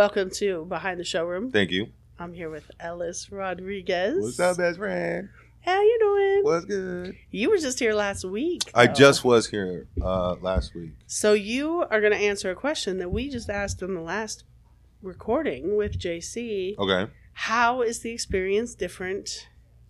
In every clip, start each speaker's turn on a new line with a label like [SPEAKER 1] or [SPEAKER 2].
[SPEAKER 1] Welcome to Behind the Showroom.
[SPEAKER 2] Thank you.
[SPEAKER 1] I'm here with Ellis Rodriguez.
[SPEAKER 2] What's up, best friend?
[SPEAKER 1] How you doing?
[SPEAKER 2] What's good?
[SPEAKER 1] You were just here last week.
[SPEAKER 2] I
[SPEAKER 1] though.
[SPEAKER 2] just was here uh, last week.
[SPEAKER 1] So you are going to answer a question that we just asked in the last recording with JC.
[SPEAKER 2] Okay.
[SPEAKER 1] How is the experience different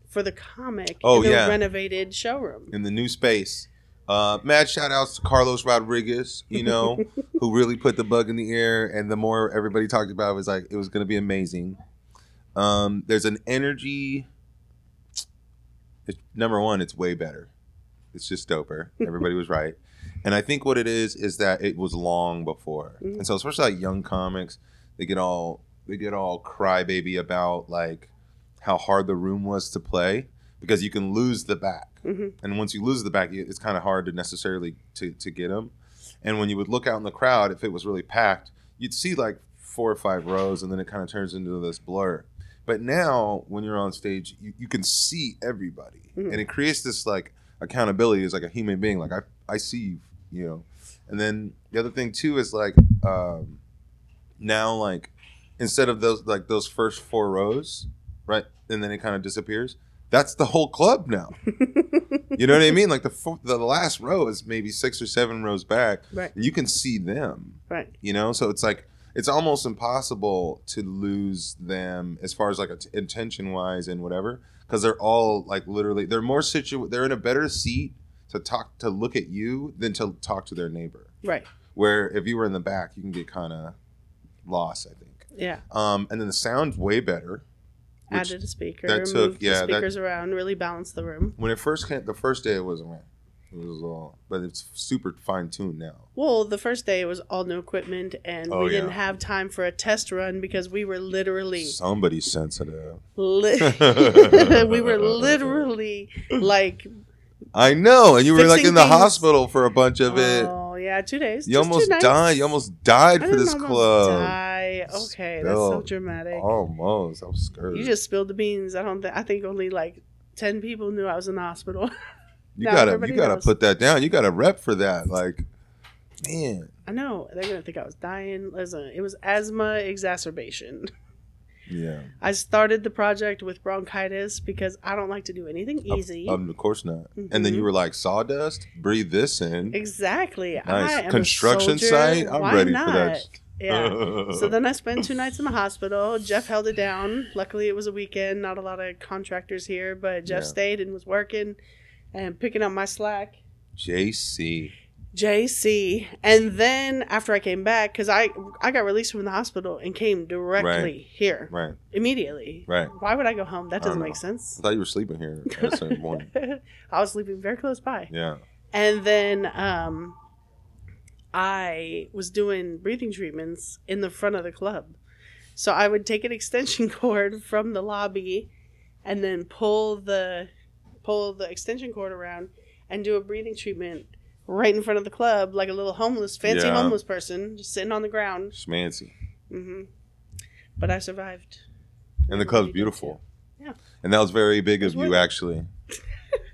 [SPEAKER 1] for the comic
[SPEAKER 2] Oh,
[SPEAKER 1] in the
[SPEAKER 2] yeah.
[SPEAKER 1] renovated showroom?
[SPEAKER 2] In the new space. Uh, mad shout outs to Carlos Rodriguez, you know, who really put the bug in the air. And the more everybody talked about it was like, it was going to be amazing. Um, there's an energy. It's, number one, it's way better. It's just doper. Everybody was right. And I think what it is is that it was long before.
[SPEAKER 1] Mhm.
[SPEAKER 2] And so especially like young comics, they get all they get all crybaby about like how hard the room was to play because you can lose the back.
[SPEAKER 1] Hmm
[SPEAKER 2] And once you lose the back, it's kind of hard to necessarily to, to get them. And when you would look out in the crowd, if it was really packed, you'd see like four or five rows, and then it kind of turns into this blur. But now, when you're on stage, you, you can see everybody,
[SPEAKER 1] Mhm.
[SPEAKER 2] and it creates this like accountability as like a human being. Like I, I see you, you know. And then the other thing too is like um, now like instead of those like those first four rows, right, and then it kind of disappears. That's the whole club now. You know what I mean? Like the fo- the last row is maybe six or seven rows back,
[SPEAKER 1] Right.
[SPEAKER 2] and you can see them.
[SPEAKER 1] Right.
[SPEAKER 2] You know, so it's like it's almost impossible to lose them as far as like intention wise and whatever, because they're all like literally they're more situ they're in a better seat to talk to look at you than to talk to their neighbor.
[SPEAKER 1] Right.
[SPEAKER 2] Where if you were in the back, you can get kind of lost. I think.
[SPEAKER 1] Yeah.
[SPEAKER 2] Um, and then the sound's way better.
[SPEAKER 1] Added a speaker.
[SPEAKER 2] that took-
[SPEAKER 1] moved
[SPEAKER 2] yeah,
[SPEAKER 1] the
[SPEAKER 2] that-
[SPEAKER 1] speakers around. Really balanced the room.
[SPEAKER 2] When it first came, the first day it wasn't. It was all, but it's super fine tuned now.
[SPEAKER 1] Well, the first day it was all new equipment, and
[SPEAKER 2] Oh,
[SPEAKER 1] we didn't have time for a test run because we were literally,
[SPEAKER 2] Somebody's sensitive.
[SPEAKER 1] li- we were literally like,
[SPEAKER 2] I know, and you were like in the
[SPEAKER 1] things.
[SPEAKER 2] hospital for a bunch of it.
[SPEAKER 1] oh yeah, two days.
[SPEAKER 2] You
[SPEAKER 1] just
[SPEAKER 2] almost died. You almost died
[SPEAKER 1] I
[SPEAKER 2] for this
[SPEAKER 1] almost
[SPEAKER 2] club.
[SPEAKER 1] Okay, that's so dramatic.
[SPEAKER 2] Almost. I was scared.
[SPEAKER 1] You just spilled the beans. I don't. think I think only like ten people knew I was in the hospital.
[SPEAKER 2] you
[SPEAKER 1] now
[SPEAKER 2] gotta you gotta
[SPEAKER 1] knows.
[SPEAKER 2] put that down. You gotta rep for that. Like, man.
[SPEAKER 1] I know they're gonna think I was dying. Listen, it was asthma exacerbation.
[SPEAKER 2] Yeah.
[SPEAKER 1] I started the project with bronchitis because I don't like to do anything easy.
[SPEAKER 2] Um, of course not. And then you were like, sawdust. Breathe this in.
[SPEAKER 1] exactly. I
[SPEAKER 2] Nice
[SPEAKER 1] am
[SPEAKER 2] construction site. I'm
[SPEAKER 1] Why
[SPEAKER 2] ready
[SPEAKER 1] not?
[SPEAKER 2] for that.
[SPEAKER 1] Yeah. so then I spent two nights in the hospital. Jeff held it down. Luckily, it was a weekend. Not a lot of contractors here, but Jeff
[SPEAKER 2] Yeah.
[SPEAKER 1] stayed and was working and picking up my slack.
[SPEAKER 2] JC.
[SPEAKER 1] JC, and then after I came back, because I I got released from the hospital and came directly
[SPEAKER 2] Right.
[SPEAKER 1] here
[SPEAKER 2] Right.
[SPEAKER 1] immediately.
[SPEAKER 2] Right.
[SPEAKER 1] Why would I go home? That doesn't make
[SPEAKER 2] I
[SPEAKER 1] sense.
[SPEAKER 2] thought you were sleeping here at a certain point.
[SPEAKER 1] I was sleeping very close by.
[SPEAKER 2] Yeah.
[SPEAKER 1] And then um, I was doing breathing treatments in the front of the club. So I would take an extension cord from the lobby and then pull the pull the extension cord around and do a breathing treatment right in front of the club like a little homeless fancy
[SPEAKER 2] Yeah.
[SPEAKER 1] homeless person just sitting on the ground.
[SPEAKER 2] Schmancy.
[SPEAKER 1] hmm But I survived.
[SPEAKER 2] And the club's beautiful.
[SPEAKER 1] Yeah.
[SPEAKER 2] And that was very big of you, actually.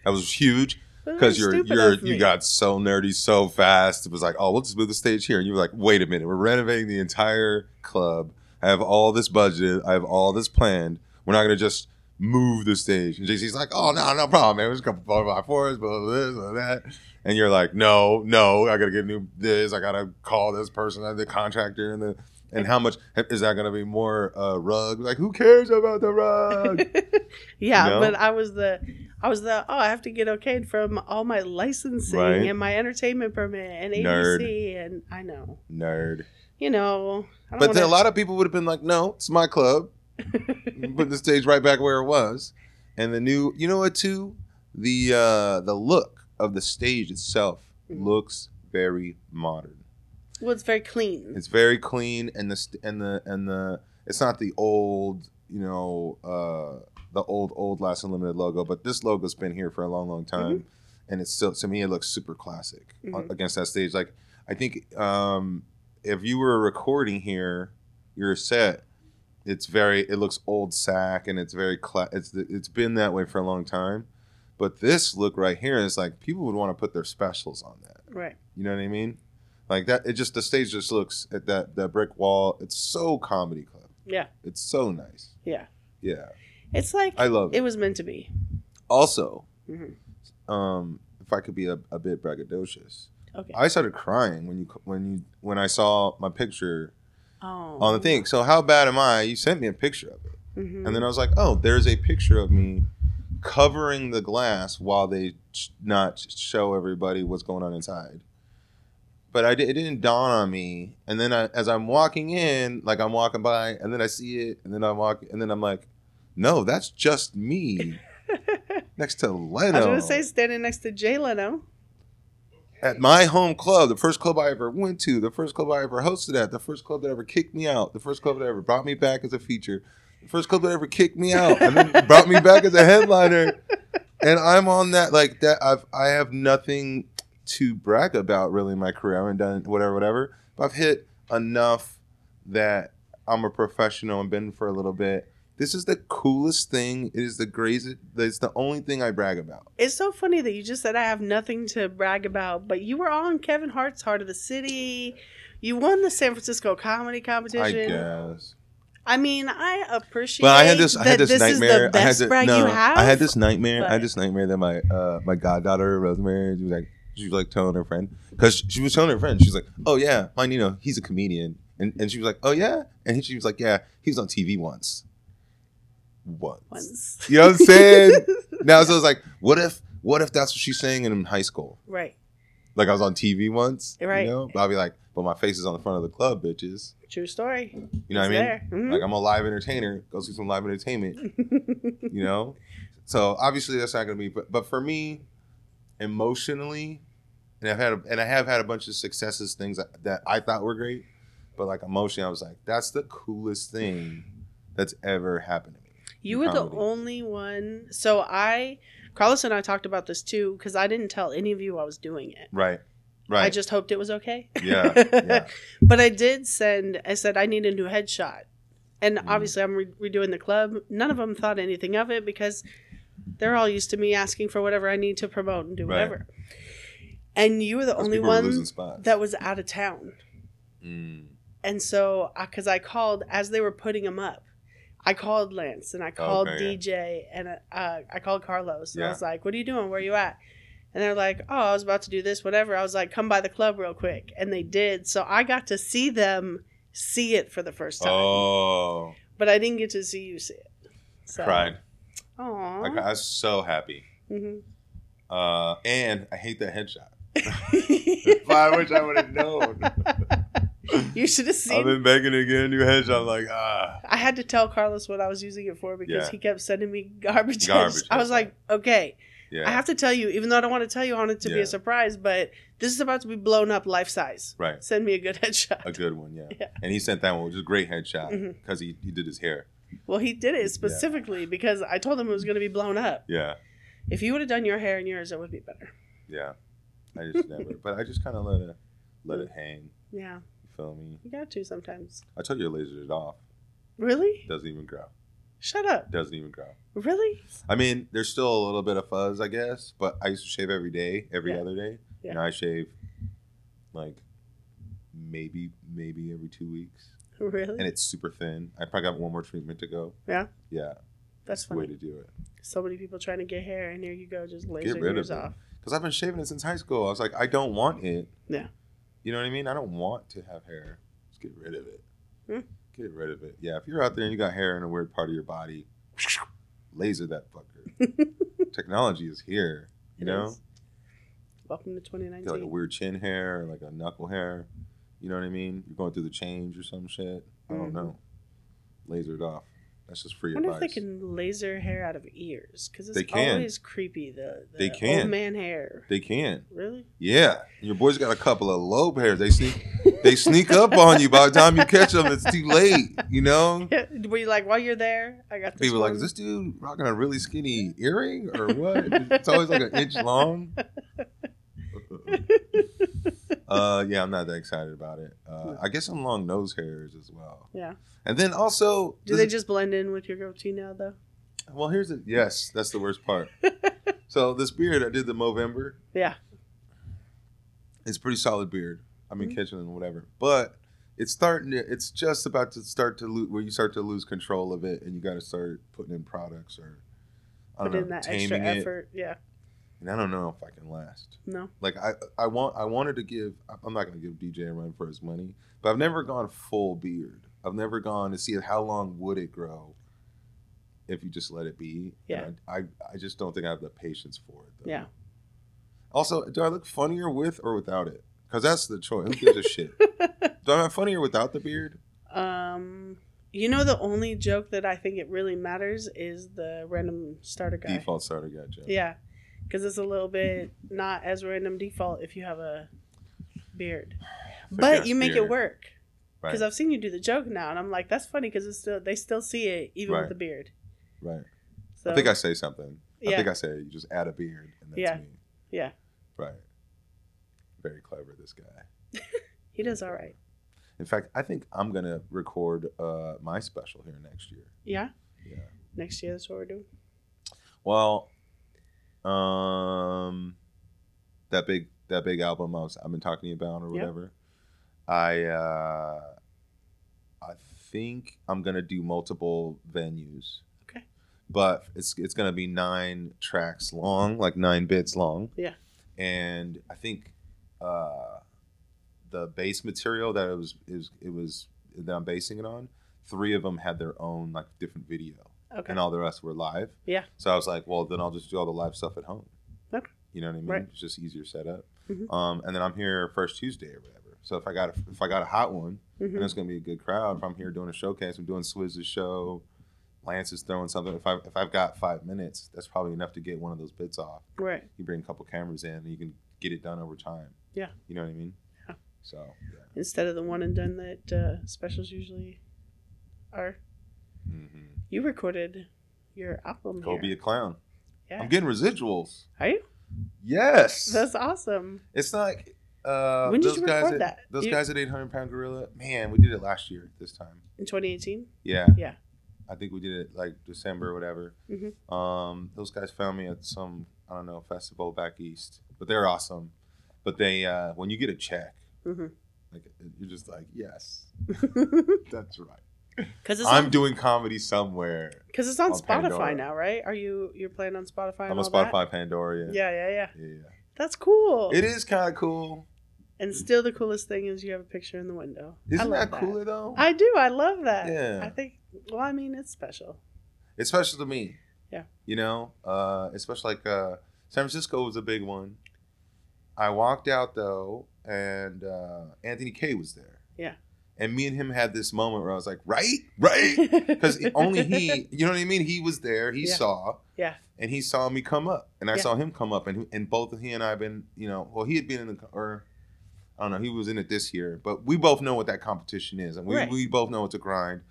[SPEAKER 2] That was huge because you're you're you got so nerdy so fast. It was like, oh, we'll just move the stage here, and you were like, wait a minute, we're renovating the entire club. I have all this budget. I have all this planned. We're not gonna just move the stage. And JC's like, oh no, no problem, man. We're just gonna four by fours, blah, blah, this, blah, that. And you're like, no, no, I gotta get new this. I gotta call this person, the contractor, and the and how much is that gonna be more uh, rug? Like, who cares about the rug?
[SPEAKER 1] yeah,
[SPEAKER 2] No?
[SPEAKER 1] but I was the I was the oh I have to get okayed from all my licensing
[SPEAKER 2] Right.
[SPEAKER 1] and my entertainment permit and ABC and I know
[SPEAKER 2] Nerd.
[SPEAKER 1] you know I
[SPEAKER 2] But
[SPEAKER 1] don't
[SPEAKER 2] then a
[SPEAKER 1] wanna-
[SPEAKER 2] lot of people would have been like, "No, it's my club. Put the stage right back where it was." And the new, you know what? Too the uh, the look of the stage itself
[SPEAKER 1] Mhm.
[SPEAKER 2] looks very modern.
[SPEAKER 1] well it's very clean
[SPEAKER 2] It's very clean, and the st- and the and the it's not the old, you know, uh, the old old Laughs Unlimited logo, but this logo's been here for a long, long time, and it's still to me it looks super classic uh,
[SPEAKER 1] Mhm.
[SPEAKER 2] against that stage. Like I think um, if you were recording here, your set, it's very it looks old sack and it's very cla- it's it's been that way for a long time. But this look right here is like people would want to put their specials on that.
[SPEAKER 1] Right.
[SPEAKER 2] You know what I mean? Like that. It just the stage just looks at that that brick wall. It's so comedy club.
[SPEAKER 1] Yeah.
[SPEAKER 2] It's so nice.
[SPEAKER 1] Yeah.
[SPEAKER 2] Yeah,
[SPEAKER 1] It's like
[SPEAKER 2] I love it.
[SPEAKER 1] it was meant to be.
[SPEAKER 2] Also,
[SPEAKER 1] Mhm.
[SPEAKER 2] um, if I could be a, a bit braggadocious,
[SPEAKER 1] Okay.
[SPEAKER 2] I started crying when you when you when I saw my picture
[SPEAKER 1] oh.
[SPEAKER 2] on the thing. So how bad am I? You sent me a picture of it,
[SPEAKER 1] Mhm.
[SPEAKER 2] and then I was like, oh, there's a picture of me covering the glass while they sh- not show everybody what's going on inside. But I did, it didn't dawn on me, and then I, as I'm walking in, like I'm walking by, and then I see it, and then I'm walking, and then I'm like, no, that's just me next to Leno.
[SPEAKER 1] I was gonna say standing next to Jay Leno.
[SPEAKER 2] at my home club, the first club I ever went to, the first club I ever hosted at, the first club that ever kicked me out, the first club that ever brought me back as a feature, the first club that ever kicked me out and then brought me back as a headliner. And I'm on that like that. I've I have nothing to brag about really in my career. I haven't done whatever, whatever. But I've hit enough that I'm a professional and been for a little bit. This is the coolest thing. It is the greatest. It's the only thing I brag about.
[SPEAKER 1] It's so funny that you just said I have nothing to brag about, but you were on Kevin Hart's Hart of the City. You won the San Francisco Comedy Competition.
[SPEAKER 2] I guess.
[SPEAKER 1] I mean, I appreciate.
[SPEAKER 2] Well, I had this. I had this,
[SPEAKER 1] this
[SPEAKER 2] nightmare.
[SPEAKER 1] Is the
[SPEAKER 2] I had
[SPEAKER 1] brag
[SPEAKER 2] no,
[SPEAKER 1] you have.
[SPEAKER 2] I had this nightmare. I had this nightmare that my uh, my goddaughter Rosemary, she was like, she was like telling her friend because she was telling her friend, she's like, oh yeah, my Nino, he's a comedian, and and she was like, oh yeah, and she was like, yeah, he was on TV once. Once.
[SPEAKER 1] Once.
[SPEAKER 2] You know what I'm saying? now, so I was like, what if, what if that's what she's saying in high school?
[SPEAKER 1] Right.
[SPEAKER 2] Like I was on TV once,
[SPEAKER 1] Right.
[SPEAKER 2] You know, but I'll be like, but my face is on the front of the club, bitches.
[SPEAKER 1] True story.
[SPEAKER 2] You know what I mean?
[SPEAKER 1] Mhm.
[SPEAKER 2] Like I'm a live entertainer. Go see some live entertainment. you know. So obviously that's not gonna be. But but for me, emotionally, and I've had a, and I have had a bunch of successes, things that, that I thought were great, but like emotionally, I was like, that's the coolest thing that's ever happened to me.
[SPEAKER 1] You were the only one. So I, Carlos and I talked about this too because I didn't tell any of you I was doing it.
[SPEAKER 2] Right. Right.
[SPEAKER 1] I just hoped it was okay.
[SPEAKER 2] yeah. Yeah.
[SPEAKER 1] But I did send. I said I need a new headshot, and
[SPEAKER 2] Mm.
[SPEAKER 1] obviously I'm re- redoing the club. None of them thought anything of it because they're all used to me asking for whatever I need to promote and do
[SPEAKER 2] Right.
[SPEAKER 1] whatever. And you were the
[SPEAKER 2] Those
[SPEAKER 1] only one that was out of town.
[SPEAKER 2] Mm.
[SPEAKER 1] And so, because I called as they were putting them up, I called Lance and I called
[SPEAKER 2] Okay, yeah.
[SPEAKER 1] DJ and uh, I called Carlos and I was like, "What are you doing? Where are you at?" And they're like, "Oh, I was about to do this, whatever." I was like, "Come by the club real quick," and they did. So I got to see them see it for the first time,
[SPEAKER 2] Oh,
[SPEAKER 1] but I didn't get to see you see it. So,
[SPEAKER 2] cried.
[SPEAKER 1] Aww.
[SPEAKER 2] Like, I was so happy.
[SPEAKER 1] Mhm.
[SPEAKER 2] Uh, and I hate that headshot. I wish I would have known.
[SPEAKER 1] you should have seen.
[SPEAKER 2] I've been begging to get a new headshot. I'm like, ah.
[SPEAKER 1] I had to tell Carlos what I was using it for because
[SPEAKER 2] Yeah.
[SPEAKER 1] he kept sending me garbage.
[SPEAKER 2] Garbage
[SPEAKER 1] I was like, okay,
[SPEAKER 2] Yeah.
[SPEAKER 1] I have to tell you, even though I don't want to tell you, I want it to be a surprise, but this is about to be blown up life size.
[SPEAKER 2] right.
[SPEAKER 1] Send me a good headshot.
[SPEAKER 2] A good one, yeah.
[SPEAKER 1] Yeah.
[SPEAKER 2] And he sent that one, which is a great headshot because he, he did his hair.
[SPEAKER 1] Well, he did it specifically because I told him it was going to be blown up.
[SPEAKER 2] Yeah.
[SPEAKER 1] If you would have done your hair and yours, it would be better.
[SPEAKER 2] Yeah. I just never, but I just kind of let it, let it hang.
[SPEAKER 1] Yeah,
[SPEAKER 2] feel me?
[SPEAKER 1] you got to sometimes.
[SPEAKER 2] I told you I lasered it off.
[SPEAKER 1] Really?
[SPEAKER 2] Doesn't even grow.
[SPEAKER 1] Shut up.
[SPEAKER 2] Doesn't even grow.
[SPEAKER 1] Really?
[SPEAKER 2] I mean, there's still a little bit of fuzz, I guess, but I used to shave every day, every
[SPEAKER 1] Yeah.
[SPEAKER 2] other day.
[SPEAKER 1] Yeah.
[SPEAKER 2] Now I shave like maybe, maybe every two weeks.
[SPEAKER 1] Really?
[SPEAKER 2] And it's super thin. I probably got one more treatment to go.
[SPEAKER 1] Yeah?
[SPEAKER 2] Yeah.
[SPEAKER 1] That's
[SPEAKER 2] the way to do it.
[SPEAKER 1] So many people trying to get hair, and here you go, just laser
[SPEAKER 2] Get rid
[SPEAKER 1] yours off.
[SPEAKER 2] Because I've been shaving it since high school. I was like, I don't want it.
[SPEAKER 1] Yeah.
[SPEAKER 2] You know what I mean? I don't want to have hair. Just get rid of it.
[SPEAKER 1] Hmm.
[SPEAKER 2] Get rid of it. Yeah, if you're out there and you got hair in a weird part of your body, laser that fucker. Technology is here. You
[SPEAKER 1] It
[SPEAKER 2] know?
[SPEAKER 1] is. Welcome to
[SPEAKER 2] Get like a weird chin hair, or like a knuckle hair. You know what I mean? You're going through the change or some shit. I don't
[SPEAKER 1] Mhm.
[SPEAKER 2] know. Laser it off. That's just free
[SPEAKER 1] I wonder if they can laser hair out of ears because it's
[SPEAKER 2] They can.
[SPEAKER 1] always creepy. The, the
[SPEAKER 2] They can.
[SPEAKER 1] old man hair.
[SPEAKER 2] They can.
[SPEAKER 1] Really?
[SPEAKER 2] Yeah. Your boys got a couple of lobe hairs. They sneak they sneak up on you by the time you catch them, it's too late. You know?
[SPEAKER 1] Were you like while you're there? I got this
[SPEAKER 2] People like, is this dude rocking a really skinny earring or what? It's always like an inch long. uh, yeah, I'm not that excited about it. Uh,
[SPEAKER 1] No.
[SPEAKER 2] I guess I'm long nose hairs as well.
[SPEAKER 1] Yeah.
[SPEAKER 2] And then also,
[SPEAKER 1] Do they just blend in with your goatee now, though?
[SPEAKER 2] Well, here's the yes. That's the worst part. so this beard, I did the Movember.
[SPEAKER 1] Yeah.
[SPEAKER 2] It's a pretty solid beard. I've been
[SPEAKER 1] Mhm.
[SPEAKER 2] catching and whatever, but it's starting to. It's just about to start to lose where you start to lose control of it, and you got to start putting in products or I don't
[SPEAKER 1] Put
[SPEAKER 2] know,
[SPEAKER 1] in that extra
[SPEAKER 2] it.
[SPEAKER 1] effort. Yeah.
[SPEAKER 2] And I don't know if I can last.
[SPEAKER 1] No.
[SPEAKER 2] Like I, I want, I wanted to give. I'm not going to give DJ a run for his money, but I've never gone full beard. I've never gone to see how long would it grow if you just let it be.
[SPEAKER 1] Yeah.
[SPEAKER 2] I, I, I just don't think I have the patience for it. Though.
[SPEAKER 1] Yeah.
[SPEAKER 2] Also, do I look funnier with or without it? Because that's the choice. Who gives a shit? Do I look funnier without the beard?
[SPEAKER 1] Um, you know, the only joke that I think it really matters is the random starter guy.
[SPEAKER 2] Default starter guy joke.
[SPEAKER 1] Yeah, because it's a little bit not as random default if you have a beard, but you make
[SPEAKER 2] beard.
[SPEAKER 1] it work.
[SPEAKER 2] Right.
[SPEAKER 1] Because I've seen you do the joke now, and I'm like, that's funny because it's still they still see it even
[SPEAKER 2] Right.
[SPEAKER 1] with the beard.
[SPEAKER 2] right.
[SPEAKER 1] So
[SPEAKER 2] I think I say something.
[SPEAKER 1] Yeah.
[SPEAKER 2] I think I say you just add a beard and that's
[SPEAKER 1] Yeah.
[SPEAKER 2] me.
[SPEAKER 1] yeah,
[SPEAKER 2] Right. Very clever, this guy.
[SPEAKER 1] he does all right.
[SPEAKER 2] In fact, I think I'm gonna record uh, my special here next year.
[SPEAKER 1] Yeah,
[SPEAKER 2] Yeah.
[SPEAKER 1] next year that's what we're doing.
[SPEAKER 2] Well, um, that big that big album I was I've been talking to you about or whatever. I uh, I think I'm gonna do multiple venues.
[SPEAKER 1] Okay.
[SPEAKER 2] But it's it's gonna be nine tracks long, like nine bits long.
[SPEAKER 1] Yeah.
[SPEAKER 2] And I think uh, the base material that it was is it was that I'm basing it on. Three of them had their own like different video
[SPEAKER 1] Okay.
[SPEAKER 2] and all the rest were live.
[SPEAKER 1] Yeah.
[SPEAKER 2] So I was like, well, then I'll just do all the live stuff at home.
[SPEAKER 1] Okay.
[SPEAKER 2] You know what I mean?
[SPEAKER 1] Right.
[SPEAKER 2] It's just easier setup.
[SPEAKER 1] Mhm.
[SPEAKER 2] Um, and then I'm here first Tuesday or whatever. So if I got a, if I got a hot one,
[SPEAKER 1] Mhm.
[SPEAKER 2] and it's gonna be a good crowd. If I'm here doing a showcase, I'm doing Swizz's show. Lance is throwing something. If I if I've got five minutes, that's probably enough to get one of those bits off.
[SPEAKER 1] Right.
[SPEAKER 2] You bring a couple cameras in, and you can get it done over time.
[SPEAKER 1] Yeah.
[SPEAKER 2] You know what I mean?
[SPEAKER 1] Yeah.
[SPEAKER 2] So yeah.
[SPEAKER 1] Instead of the one and done that uh, specials usually are.
[SPEAKER 2] hmm
[SPEAKER 1] You recorded your album
[SPEAKER 2] Go
[SPEAKER 1] here.
[SPEAKER 2] be a clown.
[SPEAKER 1] yeah.
[SPEAKER 2] I'm getting residuals.
[SPEAKER 1] Are you?
[SPEAKER 2] Yes.
[SPEAKER 1] That's awesome.
[SPEAKER 2] It's like uh,
[SPEAKER 1] When did
[SPEAKER 2] those
[SPEAKER 1] you
[SPEAKER 2] guys
[SPEAKER 1] record
[SPEAKER 2] at,
[SPEAKER 1] that?
[SPEAKER 2] Those
[SPEAKER 1] You-
[SPEAKER 2] guys at 800 Pound Gorilla. Man, we did it last year this time.
[SPEAKER 1] In 2018.
[SPEAKER 2] Yeah.
[SPEAKER 1] Yeah.
[SPEAKER 2] I think we did it like December or whatever.
[SPEAKER 1] Mhm.
[SPEAKER 2] Um, those guys found me at some I don't know festival back east, but they're awesome. But they uh, when you get a check,
[SPEAKER 1] Mhm.
[SPEAKER 2] like you're just like yes, that's right.
[SPEAKER 1] It's
[SPEAKER 2] I'm
[SPEAKER 1] on,
[SPEAKER 2] doing comedy somewhere.
[SPEAKER 1] Because it's on,
[SPEAKER 2] on
[SPEAKER 1] Spotify
[SPEAKER 2] Pandora.
[SPEAKER 1] now, right? Are you you're playing on Spotify?
[SPEAKER 2] I'm a
[SPEAKER 1] all that?
[SPEAKER 2] Spotify Pandora.
[SPEAKER 1] Yeah, yeah, yeah.
[SPEAKER 2] yeah, yeah.
[SPEAKER 1] That's cool.
[SPEAKER 2] It is kind of cool.
[SPEAKER 1] And still, the coolest thing is you have a picture in the window.
[SPEAKER 2] Isn't that cooler though?
[SPEAKER 1] I do. I love that.
[SPEAKER 2] Yeah.
[SPEAKER 1] I think. Well, I mean, it's special.
[SPEAKER 2] It's special to me.
[SPEAKER 1] Yeah.
[SPEAKER 2] You know, uh, especially like uh, San Francisco was a big one. I walked out though, and uh, Anthony K was there.
[SPEAKER 1] Yeah.
[SPEAKER 2] And me and him had this moment where I was like, right, right, because only he, you know what I mean. He was there. He
[SPEAKER 1] Yeah.
[SPEAKER 2] saw.
[SPEAKER 1] Yeah.
[SPEAKER 2] And he saw me come up, and I
[SPEAKER 1] Yeah.
[SPEAKER 2] saw him come up, and and both he and I have been, you know, well, he had been in the or. I don't know. He was in it this year, but we both know what that competition is, and we,
[SPEAKER 1] Right.
[SPEAKER 2] we both know it's a grind,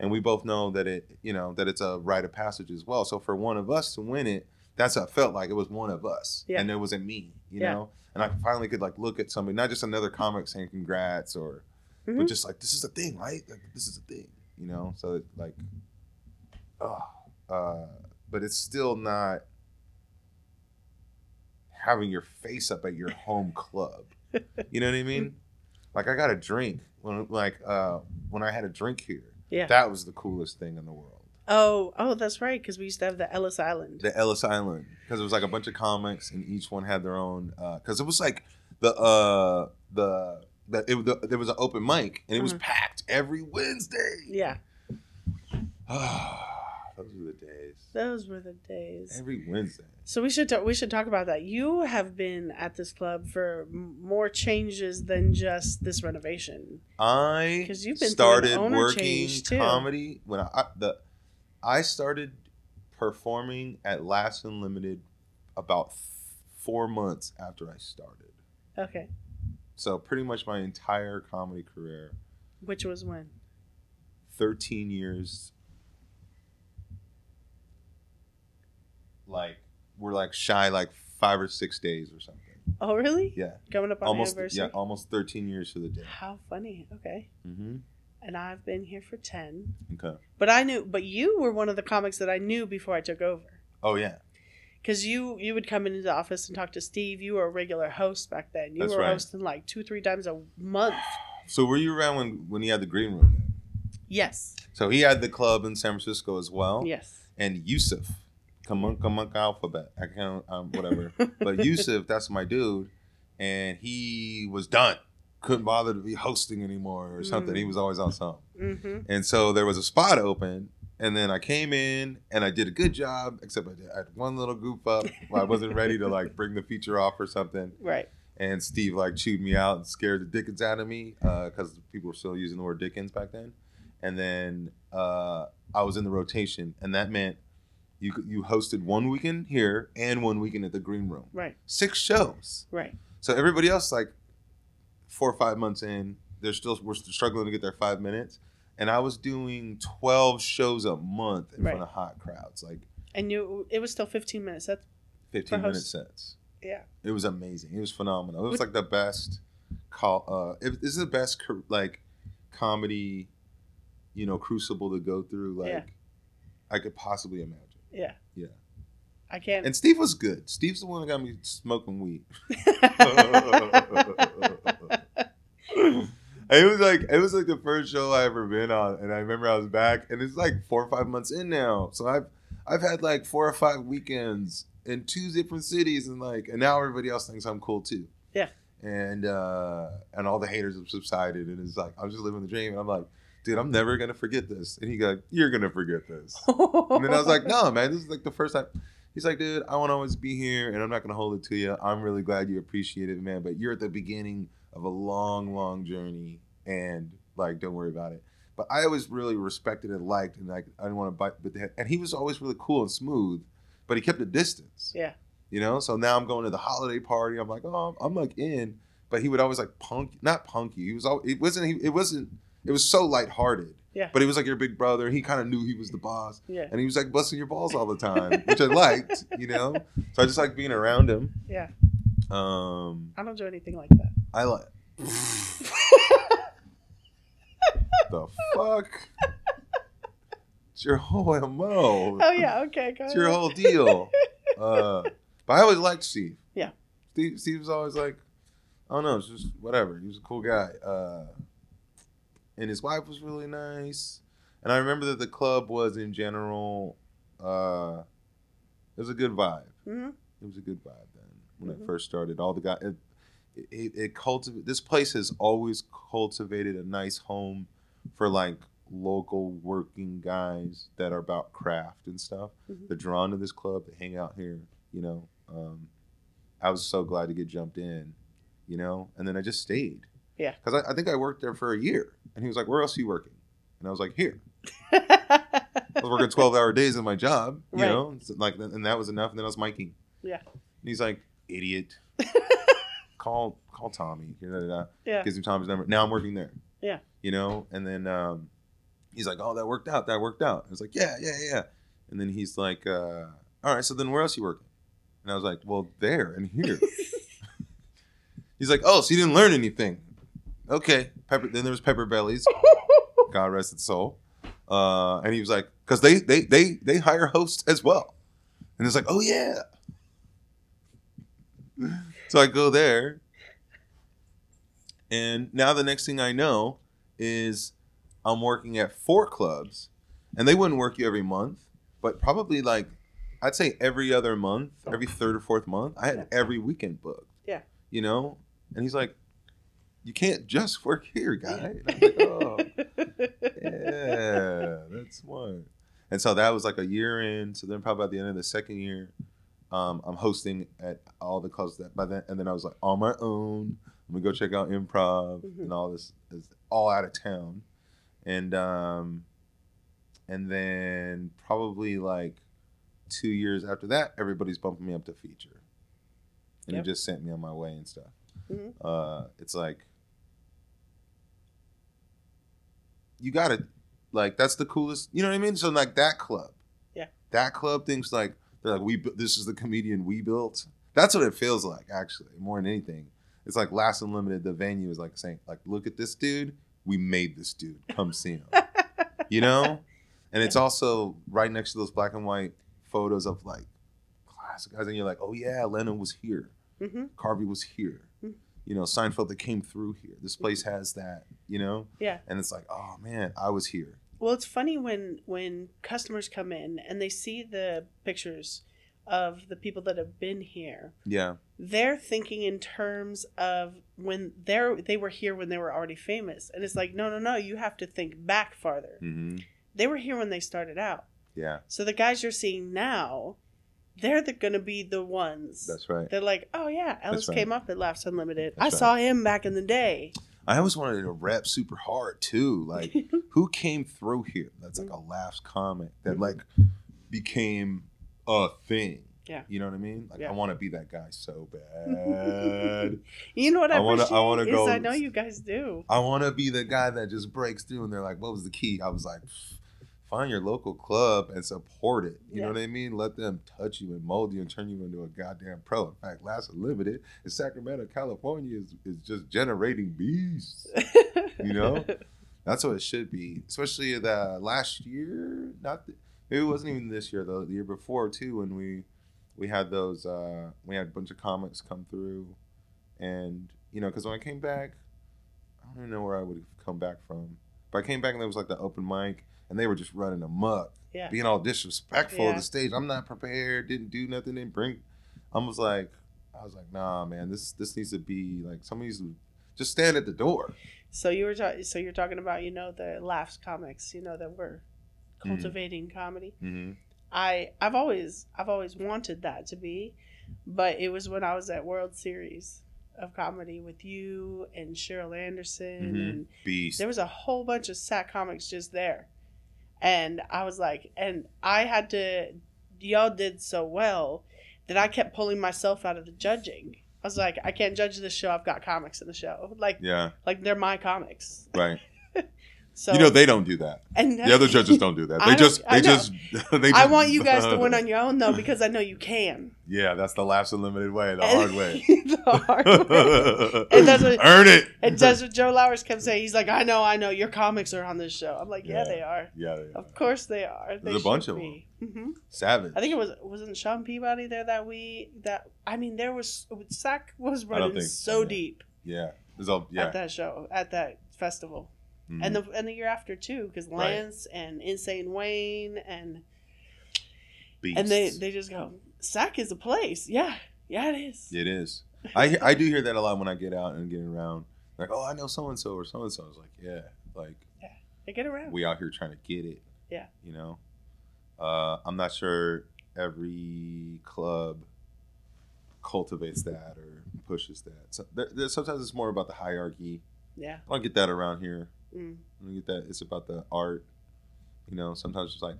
[SPEAKER 2] and we both know that it, you know, that it's a rite of passage as well. So for one of us to win it, that's what it felt like. It was one of us,
[SPEAKER 1] Yeah.
[SPEAKER 2] and it wasn't me, you know. And I finally could like look at somebody, not just another comic saying congrats, or but
[SPEAKER 1] Mhm.
[SPEAKER 2] just like this is a thing, right? Like this is a thing, you know. So it, like, oh, uh, but it's still not having your face up at your home club. You know what I mean? Like I got a drink when like uh when I had a drink here.
[SPEAKER 1] Yeah.
[SPEAKER 2] That was the coolest thing in the world.
[SPEAKER 1] Oh, oh, that's right. Because we used to have the Ellis Island.
[SPEAKER 2] The Ellis Island because it was like a bunch of comics and each one had their own because it was like the uh the the, it, the there was an open mic and it was
[SPEAKER 1] Mhm.
[SPEAKER 2] packed every Wednesday.
[SPEAKER 1] yeah,
[SPEAKER 2] Those were the days.
[SPEAKER 1] those were the days.
[SPEAKER 2] Every Wednesday.
[SPEAKER 1] So we should talk, we should talk about that. You have been at this club for more changes than just this renovation.
[SPEAKER 2] I
[SPEAKER 1] because you've been
[SPEAKER 2] started working comedy when I, I the I started performing at Laughs Unlimited about four months after I started.
[SPEAKER 1] Okay,
[SPEAKER 2] So pretty much my entire comedy career,
[SPEAKER 1] which was when?
[SPEAKER 2] thirteen years. Like we're like shy like five or six days or something.
[SPEAKER 1] Oh, really?
[SPEAKER 2] Yeah,
[SPEAKER 1] Coming up on
[SPEAKER 2] almost
[SPEAKER 1] anniversary.
[SPEAKER 2] yeah, almost 13 years to the day.
[SPEAKER 1] How funny. Okay.
[SPEAKER 2] hmm
[SPEAKER 1] And I've been here for ten.
[SPEAKER 2] Okay.
[SPEAKER 1] But I knew. But you were one of the comics that I knew before I took over.
[SPEAKER 2] Oh yeah,
[SPEAKER 1] Because you you would come into the office and talk to Steve. You were a regular host back then. You
[SPEAKER 2] That's
[SPEAKER 1] were
[SPEAKER 2] right.
[SPEAKER 1] hosting like two three times a month.
[SPEAKER 2] So were you around when when he had the green room?
[SPEAKER 1] Yes.
[SPEAKER 2] So he had the club in San Francisco as well.
[SPEAKER 1] Yes.
[SPEAKER 2] And Yusuf, Kamunka Kamunka Alphabet. I can't um, whatever. but Yusuf, that's my dude, and he was done. Couldn't bother to be hosting anymore or something.
[SPEAKER 1] Mm.
[SPEAKER 2] He was always on something.
[SPEAKER 1] Mm-hmm.
[SPEAKER 2] And so there was a spot open, and then I came in and I did a good job, except I, did, I had one little goof up. I wasn't ready to like bring the feature off or something.
[SPEAKER 1] Right.
[SPEAKER 2] And Steve like chewed me out and scared the Dickens out of me because people were still using the word Dickens back then. And then uh, I was in the rotation, and that meant you you hosted one weekend here and one weekend at the Green Room,
[SPEAKER 1] Right.
[SPEAKER 2] six shows.
[SPEAKER 1] Right.
[SPEAKER 2] So everybody else, like four or five months in, they're still we're still struggling to get their five minutes, and I was doing twelve shows a month in
[SPEAKER 1] Right.
[SPEAKER 2] front of hot crowds, like
[SPEAKER 1] And you it was still fifteen minutes. That's
[SPEAKER 2] fifteen minute
[SPEAKER 1] host-
[SPEAKER 2] sets.
[SPEAKER 1] yeah.
[SPEAKER 2] It was amazing. It was phenomenal. It was like the best call. Uh, it, this is the best like comedy, you know, crucible to go through. Like
[SPEAKER 1] Yeah.
[SPEAKER 2] I could possibly imagine.
[SPEAKER 1] Yeah.
[SPEAKER 2] Yeah.
[SPEAKER 1] I can't.
[SPEAKER 2] And Steve was good. Steve's the one that got me smoking weed. it was like it was like the first show I ever been on, and I remember I was back, and it's like four or five months in now. So I've I've had like four or five weekends in two different cities, and like, and now everybody else thinks I'm cool too.
[SPEAKER 1] Yeah.
[SPEAKER 2] And uh and all the haters have subsided, and it's like I'm just living the dream, and I'm like, dude, I'm never gonna forget this. And he go, you're gonna forget this. And then I was like, no, man, this is like the first time. He's like, dude, I won't always be here and I'm not going to hold it to you. I'm really glad you appreciate it, man. But you're at the beginning of a long, long journey and like, don't worry about it. But I always really respected and liked and like, I didn't want to bite but the head. And he was always really cool and smooth, but he kept a distance,
[SPEAKER 1] yeah.
[SPEAKER 2] you know? So now I'm going to the holiday party. I'm like, oh, I'm like in. But he would always like punk, not punky. He was, all, it wasn't, he, it wasn't, it was so lighthearted.
[SPEAKER 1] Yeah.
[SPEAKER 2] But he was like your big brother. He kind of knew he was the boss
[SPEAKER 1] Yeah.
[SPEAKER 2] and he was like busting your balls all the time, which I liked, you know. So I just like being around him.
[SPEAKER 1] Yeah.
[SPEAKER 2] Um,
[SPEAKER 1] I don't do anything like that.
[SPEAKER 2] I like the fuck. It's your whole mo.
[SPEAKER 1] Oh yeah. Okay. Go
[SPEAKER 2] It's your whole deal. Uh, but I always liked Steve.
[SPEAKER 1] Yeah.
[SPEAKER 2] Steve. Steve was always like, I don't know, it's just whatever. He was a cool guy. Uh, and his wife was really nice. And I remember that the club was in general, uh, it was a good vibe.
[SPEAKER 1] Mhm.
[SPEAKER 2] It was a good vibe then when
[SPEAKER 1] Mhm.
[SPEAKER 2] it first started. All the guys, it, it, it cultivated. This place has always cultivated a nice home for like local working guys that are about craft and stuff.
[SPEAKER 1] Mhm.
[SPEAKER 2] They're drawn to this club. They hang out here. You know, um, I was so glad to get jumped in. You know, and then I just stayed.
[SPEAKER 1] Yeah.
[SPEAKER 2] because I, I think I worked there for a year, and he was like, "Where else are you working?" And I was like, "Here."
[SPEAKER 1] Mm-hmm.
[SPEAKER 2] I was working twelve hour days in my job, you
[SPEAKER 1] Right.
[SPEAKER 2] know, so, like, and that was enough. And then I was miking.
[SPEAKER 1] Yeah.
[SPEAKER 2] And he's like, "Idiot, call call Tommy." Da, da, da.
[SPEAKER 1] yeah.
[SPEAKER 2] Gives him Tommy's number. Now I'm working there.
[SPEAKER 1] Yeah.
[SPEAKER 2] You know, and then um, he's like, "Oh, that worked out. That worked out." I was like, "Yeah, yeah, yeah." And then he's like, uh, "All right, so then where else you working?" And I was like, "Well, there and here." he's like, "Oh, so you didn't learn anything?" Okay. Pepper. Then there was Pepper Bellies. God rest its soul. Uh, and he was like, because they they they they hire hosts as well, and it's like, oh yeah. so I go there, and now the next thing I know is I'm working at four clubs, and they wouldn't work you every month, but probably like I'd say every other month, every third or fourth month, I had
[SPEAKER 1] Yeah.
[SPEAKER 2] every weekend booked.
[SPEAKER 1] Yeah.
[SPEAKER 2] You know, and he's like, you can't just work here, guy. Was like, oh yeah, that's smart. And so that was like a year in. So then probably at the end of the second year, um, I'm hosting at all the clubs that by then, and then I was like on my own. I'm gonna go check out improv
[SPEAKER 1] Mhm.
[SPEAKER 2] and all this is all out of town, and um, and then probably like two years after that, everybody's bumping me up to feature, and
[SPEAKER 1] Yep.
[SPEAKER 2] it just sent me on my way and stuff.
[SPEAKER 1] Mhm.
[SPEAKER 2] Uh, it's like you gotta like that's the coolest you know what i mean so like that club
[SPEAKER 1] Yeah.
[SPEAKER 2] that club thinks like they're like we this is the comedian we built That's what it feels like, actually, more than anything. It's like Laughs Unlimited. The venue is like saying, like, look at this dude. We made this dude. Come see him. you know, and it's also right next to those black and white photos of like classic guys, and you're like, oh yeah, Lennon was here.
[SPEAKER 1] hmm
[SPEAKER 2] Carvey was here.
[SPEAKER 1] Mhm.
[SPEAKER 2] You know, Seinfeld that came through here. This place has that. You know,
[SPEAKER 1] Yeah.
[SPEAKER 2] and it's like, oh man, I was here.
[SPEAKER 1] Well, it's funny when when customers come in and they see the pictures of the people that have been here.
[SPEAKER 2] Yeah,
[SPEAKER 1] They're thinking in terms of when they're they were here when they were already famous, and it's like no, no, no. You have to think back farther.
[SPEAKER 2] hmm
[SPEAKER 1] They were here when they started out.
[SPEAKER 2] yeah,
[SPEAKER 1] So the guys you're seeing now, they're the, gonna be the ones.
[SPEAKER 2] that's right.
[SPEAKER 1] They're like, oh yeah, Ellis
[SPEAKER 2] right.
[SPEAKER 1] came up at Laughs Unlimited.
[SPEAKER 2] That's
[SPEAKER 1] I
[SPEAKER 2] right.
[SPEAKER 1] saw him back in the day.
[SPEAKER 2] I always wanted to rap super hard too. Like, who came through here? That's like a laughs comic that
[SPEAKER 1] Mhm.
[SPEAKER 2] like became a thing.
[SPEAKER 1] Yeah.
[SPEAKER 2] You know what I mean? Like
[SPEAKER 1] Yeah.
[SPEAKER 2] I want to be that guy so bad.
[SPEAKER 1] You know what I,
[SPEAKER 2] I wanna- I wanna go-
[SPEAKER 1] I know you guys do.
[SPEAKER 2] I want to be the guy that just breaks through and they're like, "What was the key?" I was like, "Find your local club and support it." You
[SPEAKER 1] Yeah.
[SPEAKER 2] know what I mean? Let them touch you and mold you and turn you into a goddamn pro. In fact, Laughs Unlimited in Sacramento, California is, is just generating beasts. You know? That's what it should be. Especially the last year, not the, maybe it wasn't even this year though. The year before too, when we we had those uh, we had a bunch of comics come through, and you know, because when I came back, I don't even know where I would have come back from, but I came back and there was like the open mic, and they were just running amok,
[SPEAKER 1] yeah.
[SPEAKER 2] being all disrespectful of
[SPEAKER 1] Yeah.
[SPEAKER 2] the stage. I'm not prepared. Didn't do nothing. Didn't bring. I was like, I was like, nah, man. This this needs to be like somebody needs to just stand at the door.
[SPEAKER 1] So you were ta- so you're talking about you know the laughs comics you know that were
[SPEAKER 2] Mhm.
[SPEAKER 1] cultivating comedy.
[SPEAKER 2] Mm-hmm.
[SPEAKER 1] I I've always I've always wanted that to be, but it was when I was at World Series of comedy with you and Cheryl Anderson
[SPEAKER 2] Mhm.
[SPEAKER 1] and
[SPEAKER 2] Beast.
[SPEAKER 1] there was a whole bunch of sat comics just there, and I was like, and I had to y'all did so well that I kept pulling myself out of the judging. I was like, I can't judge this show. I've got comics in the show. Like,
[SPEAKER 2] yeah,
[SPEAKER 1] like they're my comics.
[SPEAKER 2] right.
[SPEAKER 1] So
[SPEAKER 2] you know they don't do that.
[SPEAKER 1] and
[SPEAKER 2] The other judges don't do that. They just they just they just
[SPEAKER 1] I want you guys to win on your own though because I know you can.
[SPEAKER 2] Yeah, that's the laughs unlimited way, the hard way.
[SPEAKER 1] the hard way. And that's what-
[SPEAKER 2] Earn it.
[SPEAKER 1] And that's what Joe Lowers kept saying. He's like, I know, I know, your comics are on this show. I'm like, yeah,
[SPEAKER 2] Yeah.
[SPEAKER 1] they are.
[SPEAKER 2] Yeah, they are.
[SPEAKER 1] Of course they are. They
[SPEAKER 2] There's a bunch of
[SPEAKER 1] be. hmm
[SPEAKER 2] savage.
[SPEAKER 1] I think it was wasn't Sean Peabody there that we that I mean there was Sack was running so
[SPEAKER 2] yeah.
[SPEAKER 1] deep
[SPEAKER 2] Yeah, there's all yeah.
[SPEAKER 1] at that show at that festival
[SPEAKER 2] Mhm.
[SPEAKER 1] and the and the year after too because
[SPEAKER 2] Right.
[SPEAKER 1] Lance and Insane Wayne and
[SPEAKER 2] Beasts.
[SPEAKER 1] and they they just go Sack is a place yeah yeah it is
[SPEAKER 2] It is. I I do hear that a lot when I get out and get around. Like, oh, I know so and so or so and so. I was like, yeah, like yeah,
[SPEAKER 1] they get around
[SPEAKER 2] we out here trying to get it.
[SPEAKER 1] Yeah.
[SPEAKER 2] You know, uh, I'm not sure every club cultivates that or pushes that. So there, there, sometimes it's more about the hierarchy.
[SPEAKER 1] yeah
[SPEAKER 2] I don't get that around here.
[SPEAKER 1] Mm.
[SPEAKER 2] I get that. It's about the art. You know, sometimes it's like,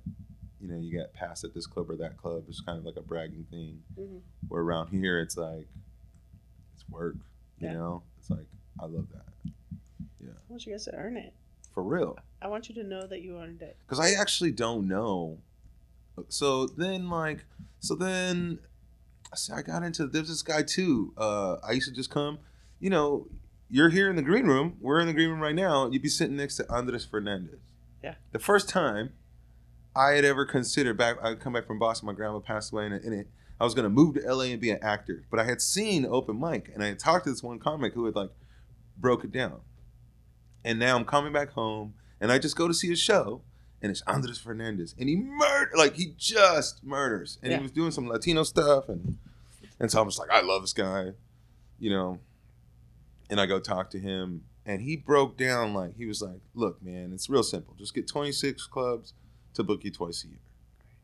[SPEAKER 2] you know, you get passed at this club or that club. It's kind of like a bragging thing.
[SPEAKER 1] hmm
[SPEAKER 2] Where around here, it's like, it's work. You
[SPEAKER 1] Yeah.
[SPEAKER 2] know, it's like I love that Yeah.
[SPEAKER 1] I want you guys to earn it
[SPEAKER 2] for real.
[SPEAKER 1] I want you to know that you earned it
[SPEAKER 2] because I actually don't know. So then, like, so then, so I got into there's this guy too. Uh, I used to just come, you know, you're here in the green room. We're in the green room right now. You'd be sitting next to Andres Fernandez.
[SPEAKER 1] Yeah.
[SPEAKER 2] The first time I had ever considered back, I'd come back from Boston. My grandma passed away, and in it, I was gonna move to LA and be an actor. But I had seen open mic, and I had talked to this one comic who had like broke it down. And now I'm coming back home, and I just go to see a show, and it's Andres Fernandez, and he murder like he just murders, and
[SPEAKER 1] Yeah.
[SPEAKER 2] he was doing some Latino stuff, and and so I'm just like, I love this guy, you know. And I go talk to him, and he broke down like he was like, look, man, it's real simple. Just get 26 clubs to book you twice a year.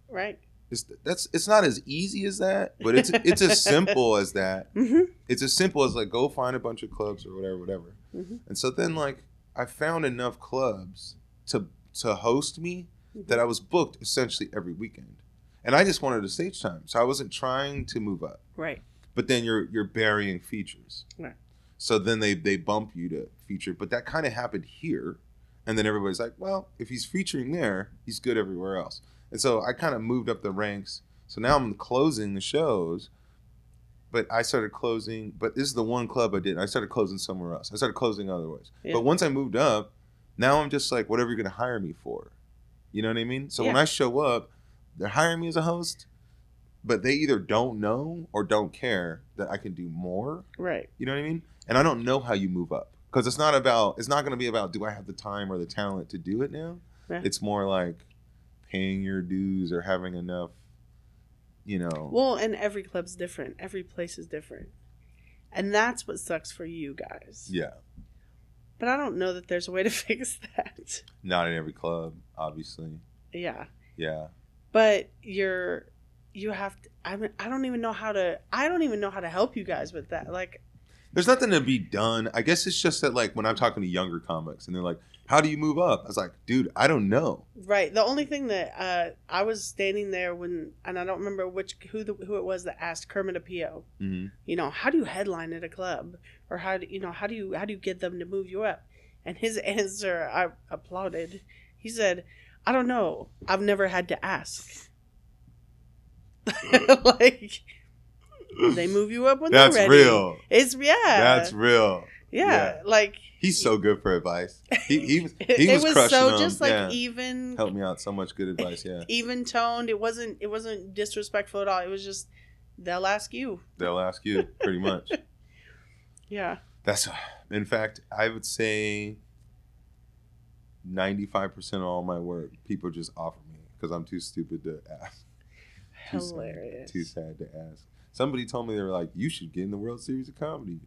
[SPEAKER 1] right
[SPEAKER 2] It's that's it's not as easy as that, but it's it's as simple as that.
[SPEAKER 1] hmm
[SPEAKER 2] It's as simple as like go find a bunch of clubs or whatever, whatever.
[SPEAKER 1] hmm
[SPEAKER 2] And so then like I found enough clubs to to host me that I was booked essentially every weekend. And I just wanted a stage time. So I wasn't trying to move up.
[SPEAKER 1] right
[SPEAKER 2] But then you're you're burying features.
[SPEAKER 1] Right.
[SPEAKER 2] So then they they bump you to feature. But that kind of happened here. And then everybody's like, well, if he's featuring there, he's good everywhere else. And so I kind of moved up the ranks. So now I'm closing the shows but I started closing. But this is the one club I did. I started closing somewhere else. I started closing otherwise.
[SPEAKER 1] Yeah.
[SPEAKER 2] But once I moved up, now I'm just like whatever you're gonna hire me for. You know what I mean? So when I show up, they're hiring me as a host, but they either don't know or don't care that I can do more.
[SPEAKER 1] Right.
[SPEAKER 2] You know what I mean? And I don't know how you move up because it's not about. It's not going to be about do I have the time or the talent to do it now.
[SPEAKER 1] Yeah.
[SPEAKER 2] It's more like paying your dues or having enough. You know.
[SPEAKER 1] Well, and every club's different. Every place is different. And that's what sucks for you guys.
[SPEAKER 2] yeah.
[SPEAKER 1] But I don't know that there's a way to fix that.
[SPEAKER 2] Not in every club, obviously.
[SPEAKER 1] Yeah.
[SPEAKER 2] Yeah.
[SPEAKER 1] But you're you have to I mean I don't even know how to I don't even know how to help you guys with that. Like
[SPEAKER 2] There's nothing to be done. I guess it's just that like when I'm talking to younger comics and they're like, "How do you move up?" I was like, "Dude, I don't know."
[SPEAKER 1] right. The only thing that uh I was standing there when and I don't remember which who the, who it was that asked Kermit Apio,
[SPEAKER 2] hmm
[SPEAKER 1] you know, how do you headline at a club? Or how do you know how do you how do you get them to move you up? And his answer I applauded. He said, I don't know. I've never had to ask. like they move you up when
[SPEAKER 2] That's
[SPEAKER 1] they're ready.
[SPEAKER 2] real.
[SPEAKER 1] It's yeah.
[SPEAKER 2] That's real.
[SPEAKER 1] yeah,
[SPEAKER 2] yeah.
[SPEAKER 1] Like
[SPEAKER 2] He's so good for advice. He he was he
[SPEAKER 1] it
[SPEAKER 2] was,
[SPEAKER 1] was
[SPEAKER 2] crushing
[SPEAKER 1] so
[SPEAKER 2] them.
[SPEAKER 1] just like
[SPEAKER 2] yeah.
[SPEAKER 1] even
[SPEAKER 2] Helped me out so much good advice. Yeah.
[SPEAKER 1] even toned. It wasn't it wasn't disrespectful at all. It was just they'll ask you.
[SPEAKER 2] They'll ask you pretty much.
[SPEAKER 1] Yeah.
[SPEAKER 2] That's uh, in fact, I would say ninety-five percent of all my work, people just offer me because I'm too stupid to ask. Too sad-
[SPEAKER 1] Hilarious.
[SPEAKER 2] Too sad to ask. Somebody told me they were like, "You should get in the World Series of Comedy."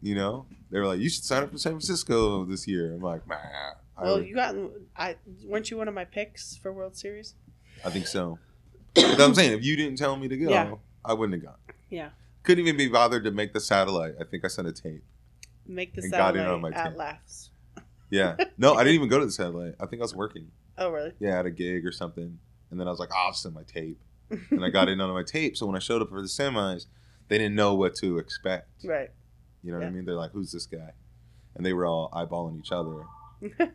[SPEAKER 2] You know, they were like, "You should sign up for San Francisco this year." I'm like, "Nah." I,
[SPEAKER 1] Well,
[SPEAKER 2] would-
[SPEAKER 1] you got I weren't you one of my picks for World Series?
[SPEAKER 2] I think so. But I'm saying, if you didn't tell me to go,
[SPEAKER 1] Yeah.
[SPEAKER 2] I wouldn't have gone.
[SPEAKER 1] Yeah.
[SPEAKER 2] Couldn't even be bothered to make the satellite. I think I sent a tape.
[SPEAKER 1] Make the
[SPEAKER 2] And got in on my
[SPEAKER 1] at
[SPEAKER 2] team.
[SPEAKER 1] laughs.
[SPEAKER 2] Yeah. No, I didn't even go to the satellite. I think I was working.
[SPEAKER 1] Oh really?
[SPEAKER 2] Yeah, at a gig or something. And then I was like, oh, I'll send my tape. And I got in on my tape. So when I showed up for the semis, they didn't know what to expect.
[SPEAKER 1] right.
[SPEAKER 2] You know what I mean? They're like, who's this guy? And they were all eyeballing each other.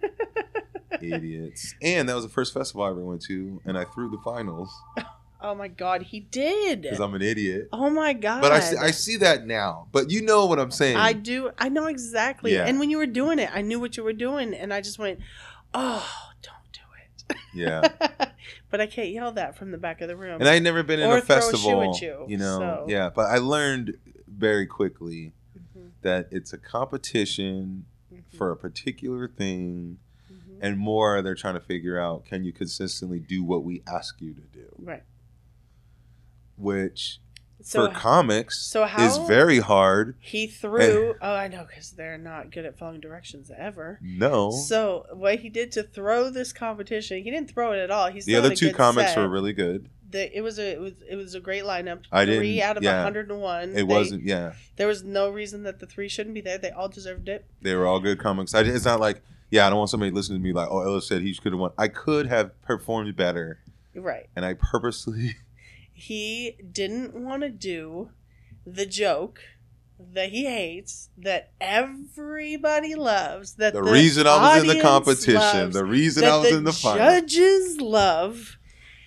[SPEAKER 2] Idiots. And that was the first festival I ever went to. And I threw the finals
[SPEAKER 1] oh my god, he did.
[SPEAKER 2] because I'm an idiot.
[SPEAKER 1] Oh my god.
[SPEAKER 2] But I see, I see that now. But you know what I'm saying.
[SPEAKER 1] I do. I know exactly.
[SPEAKER 2] Yeah.
[SPEAKER 1] And when you were doing it, I knew what you were doing, and I just went, "Oh, it."
[SPEAKER 2] Yeah.
[SPEAKER 1] but I can't yell that from the back of the room.
[SPEAKER 2] And I had never been in
[SPEAKER 1] Or
[SPEAKER 2] a
[SPEAKER 1] throw a shoe
[SPEAKER 2] festival.
[SPEAKER 1] at you,
[SPEAKER 2] you know,
[SPEAKER 1] so-
[SPEAKER 2] yeah. But I learned very quickly
[SPEAKER 1] Mhm,
[SPEAKER 2] that it's a competition
[SPEAKER 1] mhm,
[SPEAKER 2] for a particular thing,
[SPEAKER 1] mhm.
[SPEAKER 2] and more they're trying to figure out can you consistently do what we ask you to do,
[SPEAKER 1] right.
[SPEAKER 2] which
[SPEAKER 1] So,
[SPEAKER 2] for comics
[SPEAKER 1] so how
[SPEAKER 2] is very hard.
[SPEAKER 1] he threw. oh, I know, because they're not good at following directions ever.
[SPEAKER 2] No,
[SPEAKER 1] So what he did to throw this competition, he didn't throw it at all. He's
[SPEAKER 2] the other two comics were really good.
[SPEAKER 1] The, it was a it was it was a great lineup.
[SPEAKER 2] I
[SPEAKER 1] three
[SPEAKER 2] didn't-
[SPEAKER 1] out of
[SPEAKER 2] yeah.
[SPEAKER 1] 101.
[SPEAKER 2] It
[SPEAKER 1] They-
[SPEAKER 2] wasn't. Yeah,
[SPEAKER 1] There was no reason that the three shouldn't be there. They all deserved it.
[SPEAKER 2] they were all good comics. I, it's not like yeah, I don't want somebody listening to me like oh Ellis said he could have won. I could have performed better,
[SPEAKER 1] Right.
[SPEAKER 2] and I purposely
[SPEAKER 1] He didn't want to do the joke that he hates that everybody loves that
[SPEAKER 2] the,
[SPEAKER 1] the,
[SPEAKER 2] reason I was in the competition,
[SPEAKER 1] loves,
[SPEAKER 2] the reason I was
[SPEAKER 1] the
[SPEAKER 2] in the final.
[SPEAKER 1] judges love.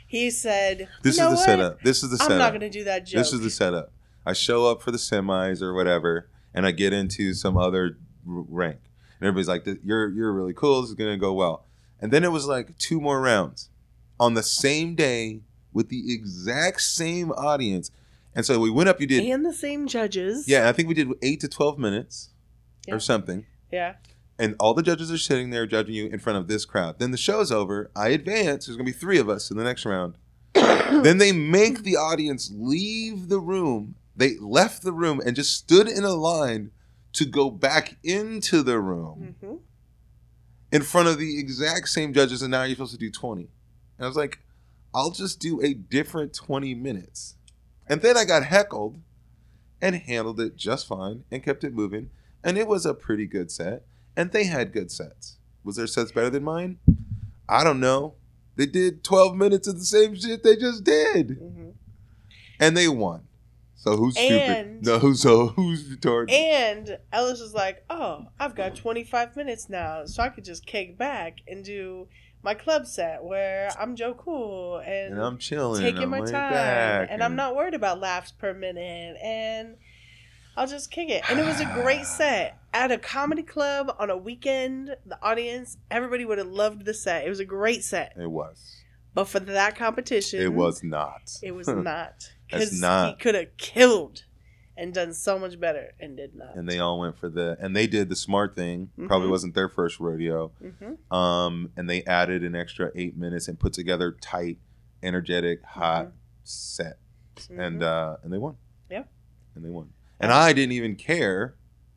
[SPEAKER 1] He said,
[SPEAKER 2] This
[SPEAKER 1] "You know
[SPEAKER 2] is the
[SPEAKER 1] what?
[SPEAKER 2] setup. This is the
[SPEAKER 1] I'm
[SPEAKER 2] setup.
[SPEAKER 1] not going to do that joke."
[SPEAKER 2] This is the setup. I show up for the semis or whatever, and I get into some other rank, and everybody's like, "You're you're really cool. This is gonna go well." And then it was like two more rounds on the same day with the exact same audience, and so we went up. You did,
[SPEAKER 1] and the same judges.
[SPEAKER 2] yeah. I think we did eight to twelve minutes
[SPEAKER 1] Yeah.
[SPEAKER 2] or something.
[SPEAKER 1] Yeah.
[SPEAKER 2] And all the judges are sitting there judging you in front of this crowd. Then the show's over. I advance. There's gonna be three of us in the next round. then they make the audience leave the room. They left the room and just stood in a line to go back into the room
[SPEAKER 1] hmm
[SPEAKER 2] in front of the exact same judges. And now you're supposed to do 20. And I was like, I'll just do a different 20 minutes. And then I got heckled and handled it just fine and kept it moving. And it was a pretty good set. And they had good sets. Was their sets better than mine? I don't know. They did 12 minutes of the same shit they just did.
[SPEAKER 1] hmm
[SPEAKER 2] And they won. So who's stupid?
[SPEAKER 1] And-
[SPEAKER 2] No, so who's retarded?
[SPEAKER 1] And Ellis was like, "Oh, I've got 25 minutes now, so I could just kick back and do my club set where I'm Joe Cool and,
[SPEAKER 2] and I'm chilling.
[SPEAKER 1] taking
[SPEAKER 2] I'm
[SPEAKER 1] my time,
[SPEAKER 2] back,
[SPEAKER 1] and I'm not worried about laughs per minute, and I'll just kick it." And it was a great set at a comedy club on a weekend. The audience, everybody would have loved the set. It was a great set,
[SPEAKER 2] It was.
[SPEAKER 1] but for that competition,
[SPEAKER 2] It was not.
[SPEAKER 1] It was not
[SPEAKER 2] That's
[SPEAKER 1] because he
[SPEAKER 2] not.
[SPEAKER 1] could have killed and done so much better and did not.
[SPEAKER 2] and they all went for the and they did the smart thing. Probably
[SPEAKER 1] Mhm.
[SPEAKER 2] wasn't their first rodeo.
[SPEAKER 1] hmm
[SPEAKER 2] Um, and they added an extra eight minutes and put together tight, energetic, hot
[SPEAKER 1] Mm-hmm.
[SPEAKER 2] set, and uh, and they won.
[SPEAKER 1] Yeah.
[SPEAKER 2] and they won. And I didn't even care.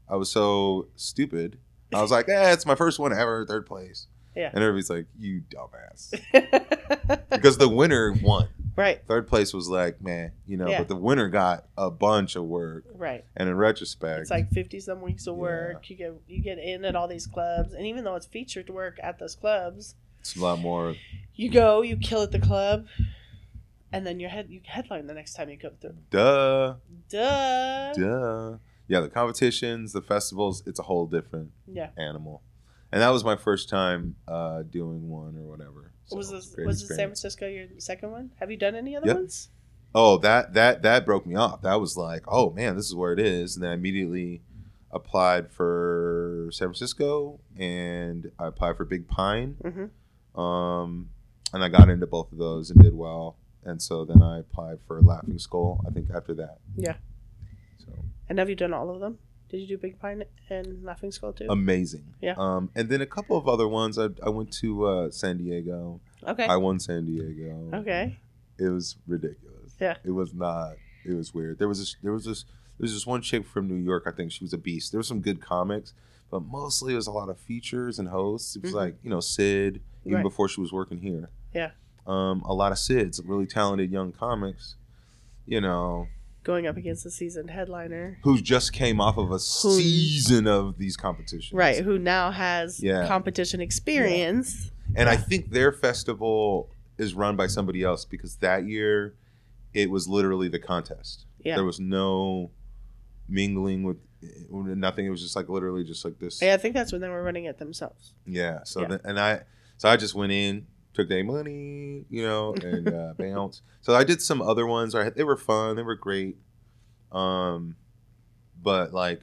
[SPEAKER 2] I was so stupid. I was like, "Eh, it's my first one ever, third place."
[SPEAKER 1] Yeah.
[SPEAKER 2] And everybody's like, "You dumbass," because the winner won.
[SPEAKER 1] Right,
[SPEAKER 2] Third place was like, man, you know,
[SPEAKER 1] Yeah.
[SPEAKER 2] but the winner got a bunch of work.
[SPEAKER 1] right.
[SPEAKER 2] And in retrospect,
[SPEAKER 1] It's like fifty some weeks of
[SPEAKER 2] Yeah.
[SPEAKER 1] work. You get you get in at all these clubs, and even though it's featured work at those clubs,
[SPEAKER 2] it's a lot more.
[SPEAKER 1] you go, you kill at the club, and then your head you headline the next time you come through.
[SPEAKER 2] Duh,
[SPEAKER 1] Duh.
[SPEAKER 2] duh. Yeah, the competitions, the festivals, it's a whole different
[SPEAKER 1] Yeah.
[SPEAKER 2] animal. And that was my first time uh, doing one or whatever. So,
[SPEAKER 1] was this was this San. Francisco your second one? Have you done any other
[SPEAKER 2] Yep.
[SPEAKER 1] ones?
[SPEAKER 2] Oh, that that that broke me off. That was like, oh man, this is where it is. And then I immediately applied for San Francisco, and I applied for Big Pine.
[SPEAKER 1] Mm-hmm.
[SPEAKER 2] Um, and I got into both of those and did well. And so then I applied for Laughing Skull. I think after that.
[SPEAKER 1] Yeah.
[SPEAKER 2] So
[SPEAKER 1] And have you done all of them? Did you do Big Pine and Laughing Skull too?
[SPEAKER 2] amazing.
[SPEAKER 1] Yeah.
[SPEAKER 2] Um, and then a couple of other ones. I, I went to uh, San Diego.
[SPEAKER 1] okay.
[SPEAKER 2] I won San Diego.
[SPEAKER 1] okay.
[SPEAKER 2] It was ridiculous.
[SPEAKER 1] Yeah.
[SPEAKER 2] It was not. It was weird. There was this. There was this. There was this one chick from New York. I think she was a beast. There was some good comics, but mostly it was a lot of features and hosts. It was
[SPEAKER 1] Mhm.
[SPEAKER 2] like you know Sid, even
[SPEAKER 1] Right.
[SPEAKER 2] before she was working here.
[SPEAKER 1] Yeah.
[SPEAKER 2] Um, a lot of Sids, really talented young comics. You know,
[SPEAKER 1] Going up against a seasoned headliner.
[SPEAKER 2] who just came off of a season of these competitions.
[SPEAKER 1] Right, who now has
[SPEAKER 2] Yeah.
[SPEAKER 1] competition experience.
[SPEAKER 2] And I think their festival is run by somebody else because that year it was literally the contest.
[SPEAKER 1] Yeah.
[SPEAKER 2] There was no mingling with eh, nothing. It was just like literally just like this.
[SPEAKER 1] Yeah, I think that's when they were running it themselves.
[SPEAKER 2] Yeah. So
[SPEAKER 1] Yeah.
[SPEAKER 2] then, and I so I just went in, took their money, you know, and uh, bounced. So I did some other ones. I, they were fun. They were great. Um, but like,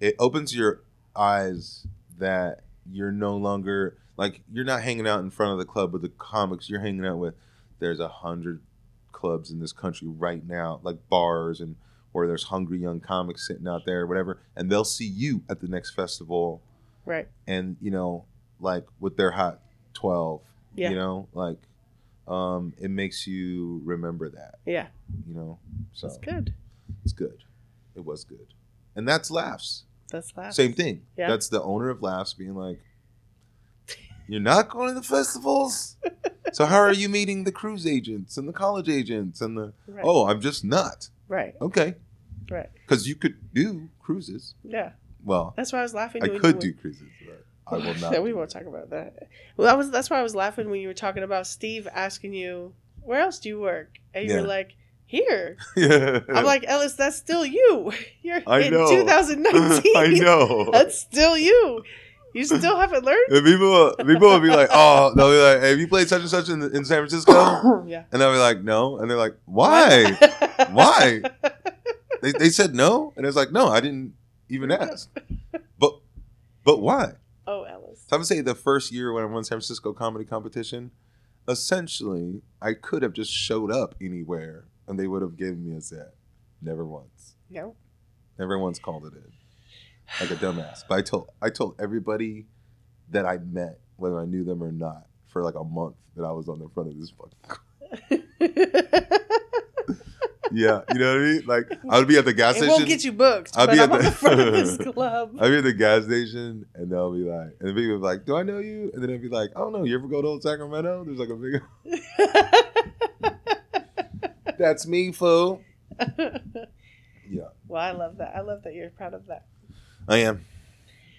[SPEAKER 2] it opens your eyes that you're no longer like you're not hanging out in front of the club with the comics. You're hanging out with. There's a hundred clubs in this country right now, like bars and where there's hungry young comics sitting out there, whatever, and they'll see you at the next festival
[SPEAKER 1] Right.
[SPEAKER 2] and you know like with their hot 12
[SPEAKER 1] Yeah.
[SPEAKER 2] you know like um it makes you remember that
[SPEAKER 1] Yeah.
[SPEAKER 2] you know so
[SPEAKER 1] it's good.
[SPEAKER 2] it's good it was good and that's laughs
[SPEAKER 1] That's laughs.
[SPEAKER 2] same thing
[SPEAKER 1] Yeah.
[SPEAKER 2] that's the owner of laughs being like you're not going to the festivals so how are you meeting the cruise agents and the college agents and the
[SPEAKER 1] Right.
[SPEAKER 2] oh i'm just not
[SPEAKER 1] Right.
[SPEAKER 2] okay
[SPEAKER 1] Right.
[SPEAKER 2] because you could do cruises
[SPEAKER 1] Yeah.
[SPEAKER 2] well
[SPEAKER 1] That's why I was laughing.
[SPEAKER 2] i could do cruises but i will not
[SPEAKER 1] we won't talk about that. Well, that was that's why I was laughing when you were talking about Steve asking you where else do you work, and you
[SPEAKER 2] Yeah.
[SPEAKER 1] were like here.
[SPEAKER 2] yeah
[SPEAKER 1] I'm like Ellis, that's still you. You're
[SPEAKER 2] I
[SPEAKER 1] in
[SPEAKER 2] know.
[SPEAKER 1] 2019.
[SPEAKER 2] I know.
[SPEAKER 1] That's still you. You still haven't learned.
[SPEAKER 2] And people, people will be like, "Oh, they'll be like, hey, have you played such and such in, in San Francisco?"
[SPEAKER 1] yeah.
[SPEAKER 2] And I'll be like, "No," and they're like, "Why?" Why? they, they said no, and it's like, "No, I didn't even ask." But, but why?
[SPEAKER 1] Oh, Ellis.
[SPEAKER 2] So I would say the first year when I won San Francisco comedy competition, essentially, I could have just showed up anywhere, and they would have given me a set. Never once.
[SPEAKER 1] Nope.
[SPEAKER 2] Never once called it in. Like a dumbass. But I told I told everybody that I met, whether I knew them or not, for like a month that I was on the front of this fucking Yeah, you know what I mean? Like I would be at the gas
[SPEAKER 1] it
[SPEAKER 2] station.
[SPEAKER 1] won't get you booked,
[SPEAKER 2] I'll be
[SPEAKER 1] I'm
[SPEAKER 2] at
[SPEAKER 1] on
[SPEAKER 2] the-
[SPEAKER 1] front of this club.
[SPEAKER 2] I'd be at the gas station and they'll be like and the people be like, Do I know you? And then they'll be like, I don't know, you ever go to old Sacramento? There's like a big That's me, fool. Yeah.
[SPEAKER 1] well, I love that. I love that you're proud of that.
[SPEAKER 2] I am.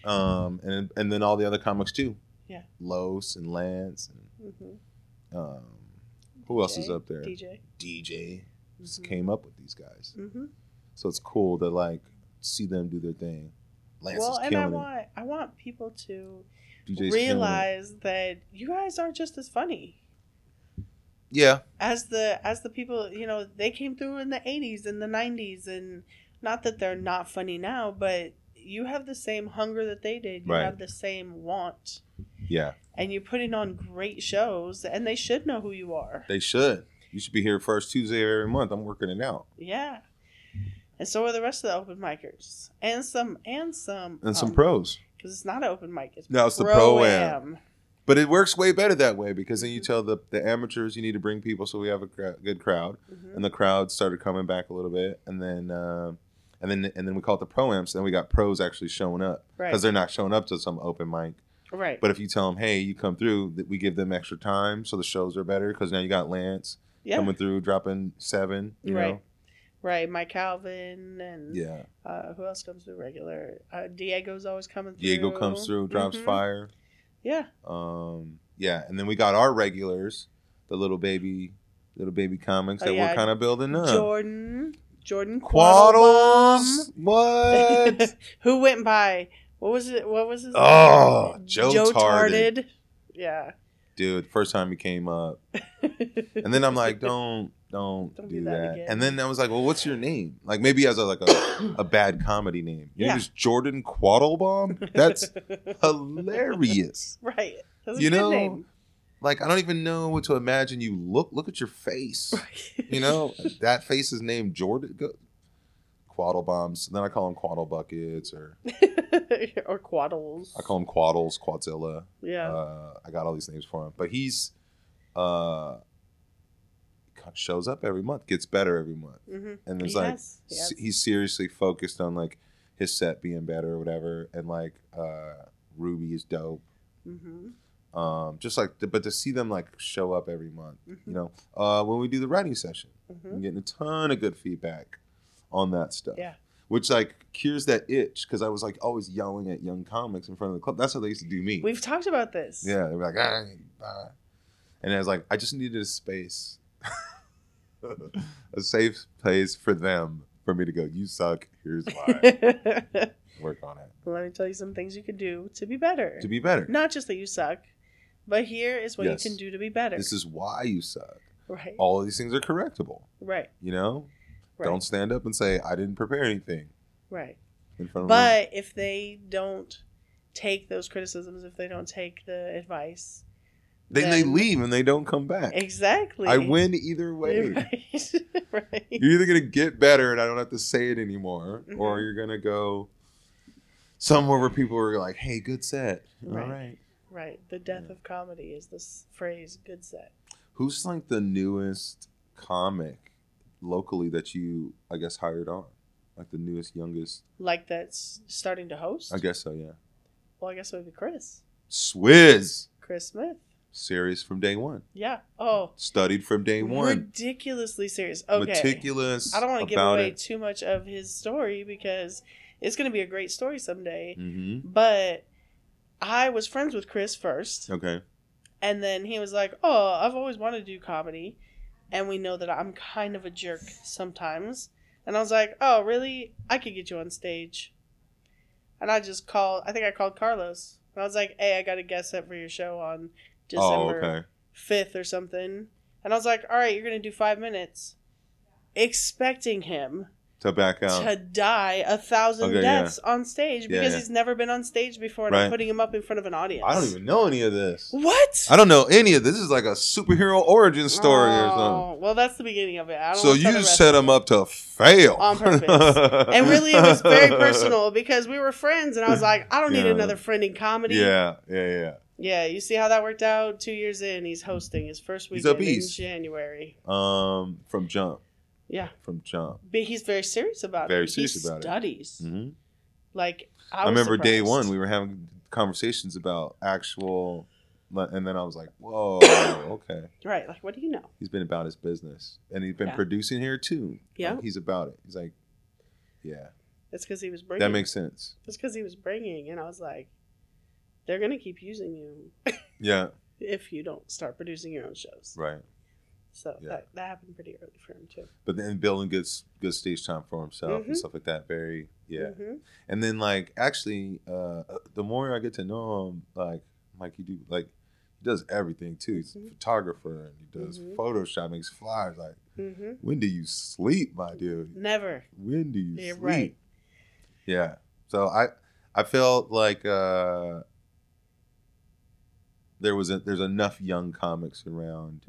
[SPEAKER 2] Um and and then all the other comics too.
[SPEAKER 1] Yeah.
[SPEAKER 2] Los and Lance and
[SPEAKER 1] hmm
[SPEAKER 2] um who else is up there?
[SPEAKER 1] DJ.
[SPEAKER 2] DJ just
[SPEAKER 1] Mhm.
[SPEAKER 2] came up with these guys.
[SPEAKER 1] hmm
[SPEAKER 2] So it's cool to like see them do their thing. Lance
[SPEAKER 1] well,
[SPEAKER 2] is
[SPEAKER 1] and I
[SPEAKER 2] it.
[SPEAKER 1] want I want people to
[SPEAKER 2] DJ's
[SPEAKER 1] realize that you guys are just as funny
[SPEAKER 2] Yeah,
[SPEAKER 1] as the as the people you know they came through in the 80s and the 90s and not that they're not funny now but you have the same hunger that they did you
[SPEAKER 2] Right.
[SPEAKER 1] have the same want
[SPEAKER 2] yeah.
[SPEAKER 1] and you're putting on great shows and they should know who you are
[SPEAKER 2] They should. You should be here first Tuesday of every month. I'm working it out.
[SPEAKER 1] yeah and so are the rest of the open micers and some and some
[SPEAKER 2] And some
[SPEAKER 1] um,
[SPEAKER 2] pros.
[SPEAKER 1] because it's not an open mic it's
[SPEAKER 2] No, it's the
[SPEAKER 1] pro-am.
[SPEAKER 2] pro-am. But it works way better that way because then you tell the, the amateurs you need to bring people so we have a cra- good crowd.
[SPEAKER 1] Mhm.
[SPEAKER 2] And the crowd started coming back a little bit. And then uh, and then and then we call it the pro-amps. Then we got pros actually showing up
[SPEAKER 1] right
[SPEAKER 2] because they're not showing up to some open mic.
[SPEAKER 1] right
[SPEAKER 2] But if you tell them, hey, you come through, that we give them extra time so the shows are better because now you got Lance
[SPEAKER 1] yeah
[SPEAKER 2] coming through, dropping seven. You
[SPEAKER 1] Right.
[SPEAKER 2] know,
[SPEAKER 1] right mike calvin and
[SPEAKER 2] yeah.
[SPEAKER 1] Uh, who else comes through regular? Uh, Diego's always coming through.
[SPEAKER 2] Diego comes through, drops
[SPEAKER 1] Mhm.
[SPEAKER 2] fire.
[SPEAKER 1] Yeah,
[SPEAKER 2] Um, yeah, and then we got our regulars, the little baby, little baby comics
[SPEAKER 1] Oh,
[SPEAKER 2] that
[SPEAKER 1] yeah.
[SPEAKER 2] we're kind of building up.
[SPEAKER 1] Jordan, Jordan
[SPEAKER 2] Quaddles, what?
[SPEAKER 1] who went by? What was it? What was his?
[SPEAKER 2] Oh,
[SPEAKER 1] name?
[SPEAKER 2] Joe Tarded.
[SPEAKER 1] Tarded. Yeah.
[SPEAKER 2] Dude, first time he came up, and then I'm like, don't, don't,
[SPEAKER 1] Don't
[SPEAKER 2] do,
[SPEAKER 1] do
[SPEAKER 2] that.
[SPEAKER 1] that.
[SPEAKER 2] And then I was like, well, what's your name? Like maybe has a, like a, a bad comedy name. Your
[SPEAKER 1] Yeah.
[SPEAKER 2] name is Jordan Quaddlebomb. That's hilarious.
[SPEAKER 1] right. That's
[SPEAKER 2] You know,
[SPEAKER 1] name.
[SPEAKER 2] Like I don't even know what to imagine. You look, look at your face. You know, that face is named Jordan. Quaddle bombs. Then I call them Quaddle buckets, or
[SPEAKER 1] or Quaddles.
[SPEAKER 2] I call him Quaddles, Quadzilla.
[SPEAKER 1] Yeah.
[SPEAKER 2] Uh, I got all these names for him, but he's uh shows up every month, gets better every month,
[SPEAKER 1] mm-hmm.
[SPEAKER 2] and
[SPEAKER 1] it's
[SPEAKER 2] like
[SPEAKER 1] has, he has.
[SPEAKER 2] s- he's seriously focused on like his set being better or whatever, and like uh Ruby is dope.
[SPEAKER 1] hmm
[SPEAKER 2] Um, just like, but to see them like show up every month,
[SPEAKER 1] Mhm.
[SPEAKER 2] you know, uh, when we do the writing session.
[SPEAKER 1] hmm
[SPEAKER 2] I'm getting a ton of good feedback on that stuff.
[SPEAKER 1] Yeah.
[SPEAKER 2] Which like cures that itch because I was like always yelling at young comics in front of the club. That's how they used to do me.
[SPEAKER 1] We've talked about this.
[SPEAKER 2] yeah, they were like, ah, ah. and I was like, I just needed a space, a safe place for them for me to go. You suck. Here's why. Work on it
[SPEAKER 1] Let me tell you some things you can do to be better.
[SPEAKER 2] to be better.
[SPEAKER 1] Not just that you suck, but here is what
[SPEAKER 2] Yes.
[SPEAKER 1] you can do to be better.
[SPEAKER 2] This is why you suck.
[SPEAKER 1] right.
[SPEAKER 2] All of these things are correctable.
[SPEAKER 1] Right.
[SPEAKER 2] You know,
[SPEAKER 1] Right.
[SPEAKER 2] don't stand up and say I didn't prepare anything
[SPEAKER 1] right.
[SPEAKER 2] in front of.
[SPEAKER 1] But if they don't take those criticisms, if they don't take the advice,
[SPEAKER 2] Then they leave and they don't come back.
[SPEAKER 1] exactly.
[SPEAKER 2] I win either way.
[SPEAKER 1] Right. right.
[SPEAKER 2] You're either gonna get better and I don't have to say it anymore, or
[SPEAKER 1] Mhm.
[SPEAKER 2] you're gonna go somewhere where people are like, "Hey, good set."
[SPEAKER 1] Right.
[SPEAKER 2] All right.
[SPEAKER 1] Right. The death
[SPEAKER 2] Yeah.
[SPEAKER 1] of comedy is this phrase "good set."
[SPEAKER 2] Who's like the newest comic locally that you, I guess, hired on? Like the newest, youngest?
[SPEAKER 1] Like that's starting to host.
[SPEAKER 2] I guess so. Yeah.
[SPEAKER 1] Well, I guess it would be Chris.
[SPEAKER 2] Swizz,
[SPEAKER 1] Chris Smith.
[SPEAKER 2] serious from day one.
[SPEAKER 1] Yeah. Oh.
[SPEAKER 2] Studied from day one.
[SPEAKER 1] Ridiculously serious. Okay.
[SPEAKER 2] Meticulous.
[SPEAKER 1] I don't want to give away
[SPEAKER 2] it.
[SPEAKER 1] too much of his story because it's going to be a great story someday.
[SPEAKER 2] hmm
[SPEAKER 1] But I was friends with Chris first,
[SPEAKER 2] Okay.
[SPEAKER 1] and then he was like, "Oh, I've always wanted to do comedy," and we know that I'm kind of a jerk sometimes. And I was like, "Oh, really? I could get you on stage." And I just called. I think I called Carlos. And I was like, "Hey, I got a guest set for your show on
[SPEAKER 2] Oh,
[SPEAKER 1] December
[SPEAKER 2] okay.
[SPEAKER 1] fifth or something." And I was like, "All right, you're gonna do five minutes," expecting him
[SPEAKER 2] To back out.
[SPEAKER 1] to die a thousand
[SPEAKER 2] Okay, yeah.
[SPEAKER 1] deaths on stage because
[SPEAKER 2] yeah.
[SPEAKER 1] he's never been on stage before, and I'm putting him up in front of an audience.
[SPEAKER 2] I don't even know any of this.
[SPEAKER 1] What?
[SPEAKER 2] I don't know any of this. This is like a superhero origin story or something.
[SPEAKER 1] Oh, Well, that's the beginning of it. I don't
[SPEAKER 2] So you set him up to fail
[SPEAKER 1] On purpose. And really, it was very personal because we were friends, and I was like, I don't need
[SPEAKER 2] Yeah.
[SPEAKER 1] another friend in comedy.
[SPEAKER 2] Yeah, yeah, yeah.
[SPEAKER 1] Yeah, you see how that worked out? Two years in, he's hosting his first weekend in. January.
[SPEAKER 2] Um, from jump,
[SPEAKER 1] Yeah,
[SPEAKER 2] from jump.
[SPEAKER 1] but he's very serious about
[SPEAKER 2] Very
[SPEAKER 1] it.
[SPEAKER 2] serious
[SPEAKER 1] he
[SPEAKER 2] about it.
[SPEAKER 1] studies.
[SPEAKER 2] hmm
[SPEAKER 1] Like I,
[SPEAKER 2] I, remember day one we were having conversations about actual, and then I was like, "Whoa, okay."
[SPEAKER 1] Right, like what do you know?
[SPEAKER 2] He's been about his business, and he's been
[SPEAKER 1] Yeah.
[SPEAKER 2] producing here too.
[SPEAKER 1] Yeah.
[SPEAKER 2] Like, he's about it. He's like, "Yeah,
[SPEAKER 1] It's because he was bringing.
[SPEAKER 2] that makes sense."
[SPEAKER 1] It's because he was bringing, and I was like, they're gonna keep using you
[SPEAKER 2] Yeah,
[SPEAKER 1] if you don't start producing your own shows.
[SPEAKER 2] right.
[SPEAKER 1] So
[SPEAKER 2] Yeah.
[SPEAKER 1] that, that happened pretty early for him too.
[SPEAKER 2] But then building good good stage time for himself
[SPEAKER 1] Mhm.
[SPEAKER 2] and stuff like that. Very yeah.
[SPEAKER 1] Mhm.
[SPEAKER 2] And then like actually, uh, the more I get to know him, like like he do like he does everything too. He's a
[SPEAKER 1] Mhm.
[SPEAKER 2] photographer and he does
[SPEAKER 1] Mhm.
[SPEAKER 2] Photoshop, makes flyers. Like
[SPEAKER 1] Mhm.
[SPEAKER 2] when do you sleep, my dude?
[SPEAKER 1] Never.
[SPEAKER 2] When do you
[SPEAKER 1] You're
[SPEAKER 2] sleep?
[SPEAKER 1] right.
[SPEAKER 2] Yeah. So I I felt like uh there was a, there's enough young comics around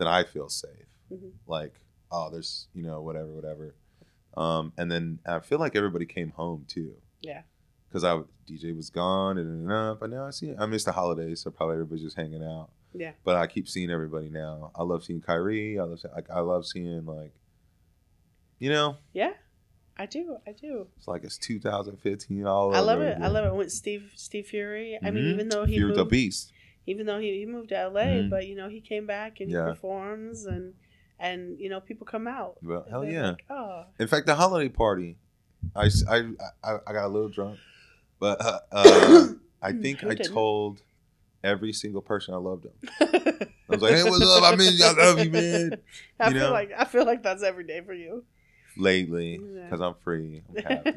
[SPEAKER 2] that I feel safe.
[SPEAKER 1] Mhm.
[SPEAKER 2] Like, oh, there's you know whatever, whatever. Um, and then I feel like everybody came home too.
[SPEAKER 1] Yeah.
[SPEAKER 2] Because I DJ was gone and enough, but now I see I missed the holidays, so probably everybody's just hanging out.
[SPEAKER 1] Yeah.
[SPEAKER 2] But I keep seeing everybody now. I love seeing Kyrie. I love like I love seeing like, you know,
[SPEAKER 1] Yeah. I do. I do.
[SPEAKER 2] it's like it's 2015 all over.
[SPEAKER 1] I love it.
[SPEAKER 2] again.
[SPEAKER 1] I love it with Steve Steve Fury. I mean,
[SPEAKER 2] Mhm.
[SPEAKER 1] even though he
[SPEAKER 2] Fury's a
[SPEAKER 1] moved,
[SPEAKER 2] beast.
[SPEAKER 1] Even though he, he moved to LA,
[SPEAKER 2] Mhm.
[SPEAKER 1] but you know he came back and
[SPEAKER 2] Yeah.
[SPEAKER 1] he performs and and you know people come out.
[SPEAKER 2] Well, hell yeah.
[SPEAKER 1] Like, oh.
[SPEAKER 2] In fact, the holiday party, I I I got a little drunk, but uh, uh, I think I told every single person I loved them. I was like, "Hey, what's up? I you. I love you, man."
[SPEAKER 1] I
[SPEAKER 2] You
[SPEAKER 1] feel
[SPEAKER 2] know?
[SPEAKER 1] like I feel like that's every day for you.
[SPEAKER 2] Lately,
[SPEAKER 1] Yeah.
[SPEAKER 2] because I'm free, I'm happy.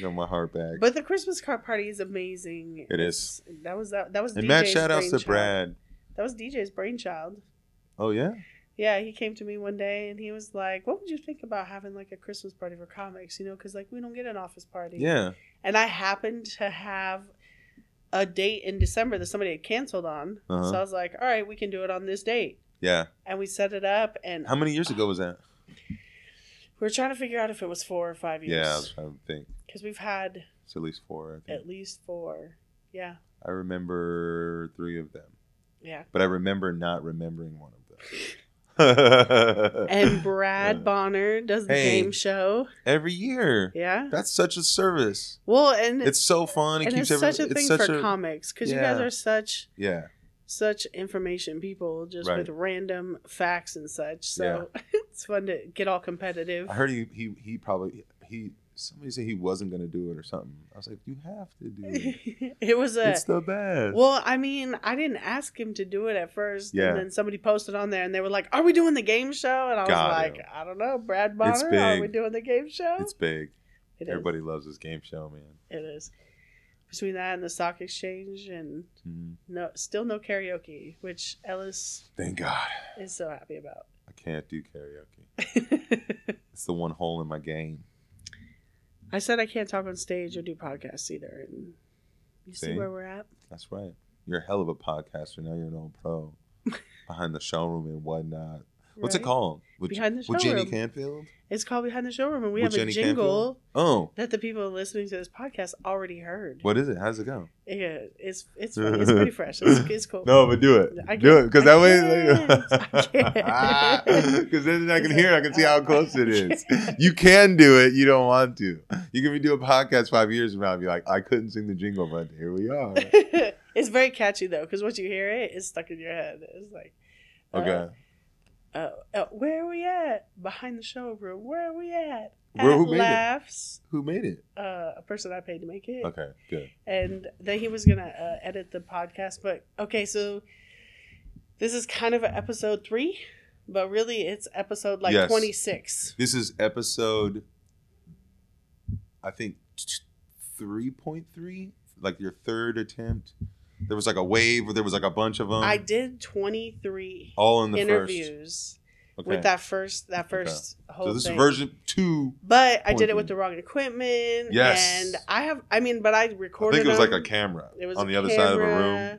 [SPEAKER 2] Got my heart back.
[SPEAKER 1] but the Christmas card party is amazing.
[SPEAKER 2] It
[SPEAKER 1] It's- That was that. That was
[SPEAKER 2] and
[SPEAKER 1] DJ's
[SPEAKER 2] Matt, shout outs to. Brad.
[SPEAKER 1] That was DJ's brainchild.
[SPEAKER 2] Oh yeah,
[SPEAKER 1] Yeah, he came to me one day and he was like, "What would you think about having like a Christmas party for comics? You know, because like we don't get an office party."
[SPEAKER 2] yeah.
[SPEAKER 1] And I happened to have a date in December that somebody had canceled on,
[SPEAKER 2] Uh-huh.
[SPEAKER 1] so I was like, "All right, we can do it on this date."
[SPEAKER 2] Yeah.
[SPEAKER 1] And we set it up, and
[SPEAKER 2] How many years ago was that?
[SPEAKER 1] We were trying to figure out if it was four or five years.
[SPEAKER 2] Yeah, I was
[SPEAKER 1] years
[SPEAKER 2] trying to think.
[SPEAKER 1] because we've had
[SPEAKER 2] It's at least four. I think.
[SPEAKER 1] at least four. Yeah,
[SPEAKER 2] I remember three of them,
[SPEAKER 1] yeah.
[SPEAKER 2] but I remember not remembering one of them.
[SPEAKER 1] And Brad uh, Bonner does the
[SPEAKER 2] Hey.
[SPEAKER 1] game show.
[SPEAKER 2] every year.
[SPEAKER 1] Yeah.
[SPEAKER 2] That's such a service.
[SPEAKER 1] Well, and
[SPEAKER 2] It's so fun. It
[SPEAKER 1] and
[SPEAKER 2] keeps
[SPEAKER 1] it's
[SPEAKER 2] every,
[SPEAKER 1] such a thing for
[SPEAKER 2] a,
[SPEAKER 1] comics because you guys are such
[SPEAKER 2] Yeah,
[SPEAKER 1] such information people just
[SPEAKER 2] Right.
[SPEAKER 1] with random facts and such. So it's fun to get all competitive.
[SPEAKER 2] I heard he he he probably he somebody said he wasn't gonna do it or something. I was like, you have to do it.
[SPEAKER 1] it was a
[SPEAKER 2] it's the best.
[SPEAKER 1] well, I mean, I didn't ask him to do it at first,
[SPEAKER 2] Yeah.
[SPEAKER 1] and then somebody posted on there, and they were like, "Are we doing the game show?" And I was like. "I don't know, Brad Bonner, are we doing the game show?"
[SPEAKER 2] it's big.
[SPEAKER 1] It is.
[SPEAKER 2] Everybody loves this game show, man.
[SPEAKER 1] It is. Between that and the stock exchange, and
[SPEAKER 2] Mhm.
[SPEAKER 1] no, still no karaoke, which Ellis
[SPEAKER 2] Thank God.
[SPEAKER 1] is so happy about.
[SPEAKER 2] I can't do karaoke. It's the one hole in my game.
[SPEAKER 1] I said I can't talk on stage or do podcasts either, and you see,
[SPEAKER 2] See?
[SPEAKER 1] where we're at.
[SPEAKER 2] That's right. You're a hell of a podcaster. Now you're an old pro. Behind the showroom and whatnot. What's it called? With,
[SPEAKER 1] Behind the showroom.
[SPEAKER 2] with Jenny. Canfield?
[SPEAKER 1] It's called Behind the Showroom, and we
[SPEAKER 2] With
[SPEAKER 1] have
[SPEAKER 2] Jenny
[SPEAKER 1] a jingle
[SPEAKER 2] Canfield? Oh,
[SPEAKER 1] that the people listening to this podcast already heard.
[SPEAKER 2] what is it? How's it go?
[SPEAKER 1] Yeah, it's it's it's pretty fresh. It's, it's cool.
[SPEAKER 2] No, but do it.
[SPEAKER 1] I
[SPEAKER 2] do it. Because that way. Because then I can hear it. I can see how close it is. You can do it. You don't want to. You can be do a podcast five years from now and be like, I couldn't sing the jingle, but here we are.
[SPEAKER 1] it's very catchy though, because once you hear it, it's stuck in your head. It's like, uh,
[SPEAKER 2] Okay.
[SPEAKER 1] uh, uh, where are we at? Behind the showroom. Where are we at?
[SPEAKER 2] Where-
[SPEAKER 1] At
[SPEAKER 2] who made it?
[SPEAKER 1] laughs.
[SPEAKER 2] Who made it?
[SPEAKER 1] Uh, a person I paid to make it.
[SPEAKER 2] Okay, good.
[SPEAKER 1] and then he was gonna uh, edit the podcast. But okay, so this is kind of episode three, but really it's episode like
[SPEAKER 2] Yes.
[SPEAKER 1] twenty six.
[SPEAKER 2] This is episode, I think, three point three, like your third attempt. There was like a wave, where there was like a bunch of them,
[SPEAKER 1] I did twenty three
[SPEAKER 2] all in the
[SPEAKER 1] interviews
[SPEAKER 2] first.
[SPEAKER 1] with that first that first whole
[SPEAKER 2] So this
[SPEAKER 1] thing.
[SPEAKER 2] is version two.
[SPEAKER 1] but I did it with the wrong equipment.
[SPEAKER 2] Yes.
[SPEAKER 1] and I have. I mean, but I recorded.
[SPEAKER 2] I think it was like a camera
[SPEAKER 1] It was
[SPEAKER 2] on the other side of a room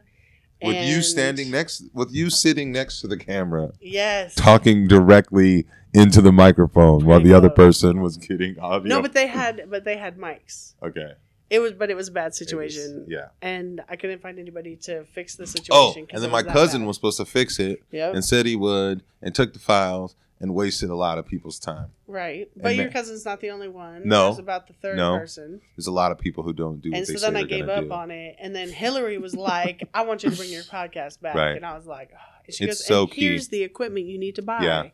[SPEAKER 2] with you standing next, with you sitting next to the camera,
[SPEAKER 1] Yes.
[SPEAKER 2] talking directly into the microphone while the other person was getting audio.
[SPEAKER 1] No, but they had, but they had mics.
[SPEAKER 2] okay,
[SPEAKER 1] It was, but it was a bad
[SPEAKER 2] It was-
[SPEAKER 1] situation.
[SPEAKER 2] yeah.
[SPEAKER 1] and I couldn't find anybody to fix the oh, situation.
[SPEAKER 2] Oh, and then my cousin
[SPEAKER 1] bad.
[SPEAKER 2] was supposed to fix it
[SPEAKER 1] Yep.
[SPEAKER 2] and said he would, and took the files and wasted a lot of people's time.
[SPEAKER 1] right, but
[SPEAKER 2] and
[SPEAKER 1] your
[SPEAKER 2] ma-
[SPEAKER 1] cousin's not the only one.
[SPEAKER 2] No.
[SPEAKER 1] There's about the third
[SPEAKER 2] No.
[SPEAKER 1] person,
[SPEAKER 2] There's a lot of people who don't do
[SPEAKER 1] and so then I gave up
[SPEAKER 2] do.
[SPEAKER 1] on it. And then Hillary was like, "I want you to bring your podcast back,"
[SPEAKER 2] Right.
[SPEAKER 1] and I was like, oh. "She
[SPEAKER 2] It's
[SPEAKER 1] goes,
[SPEAKER 2] so
[SPEAKER 1] and
[SPEAKER 2] key.
[SPEAKER 1] here's the equipment you need to buy."
[SPEAKER 2] Yeah.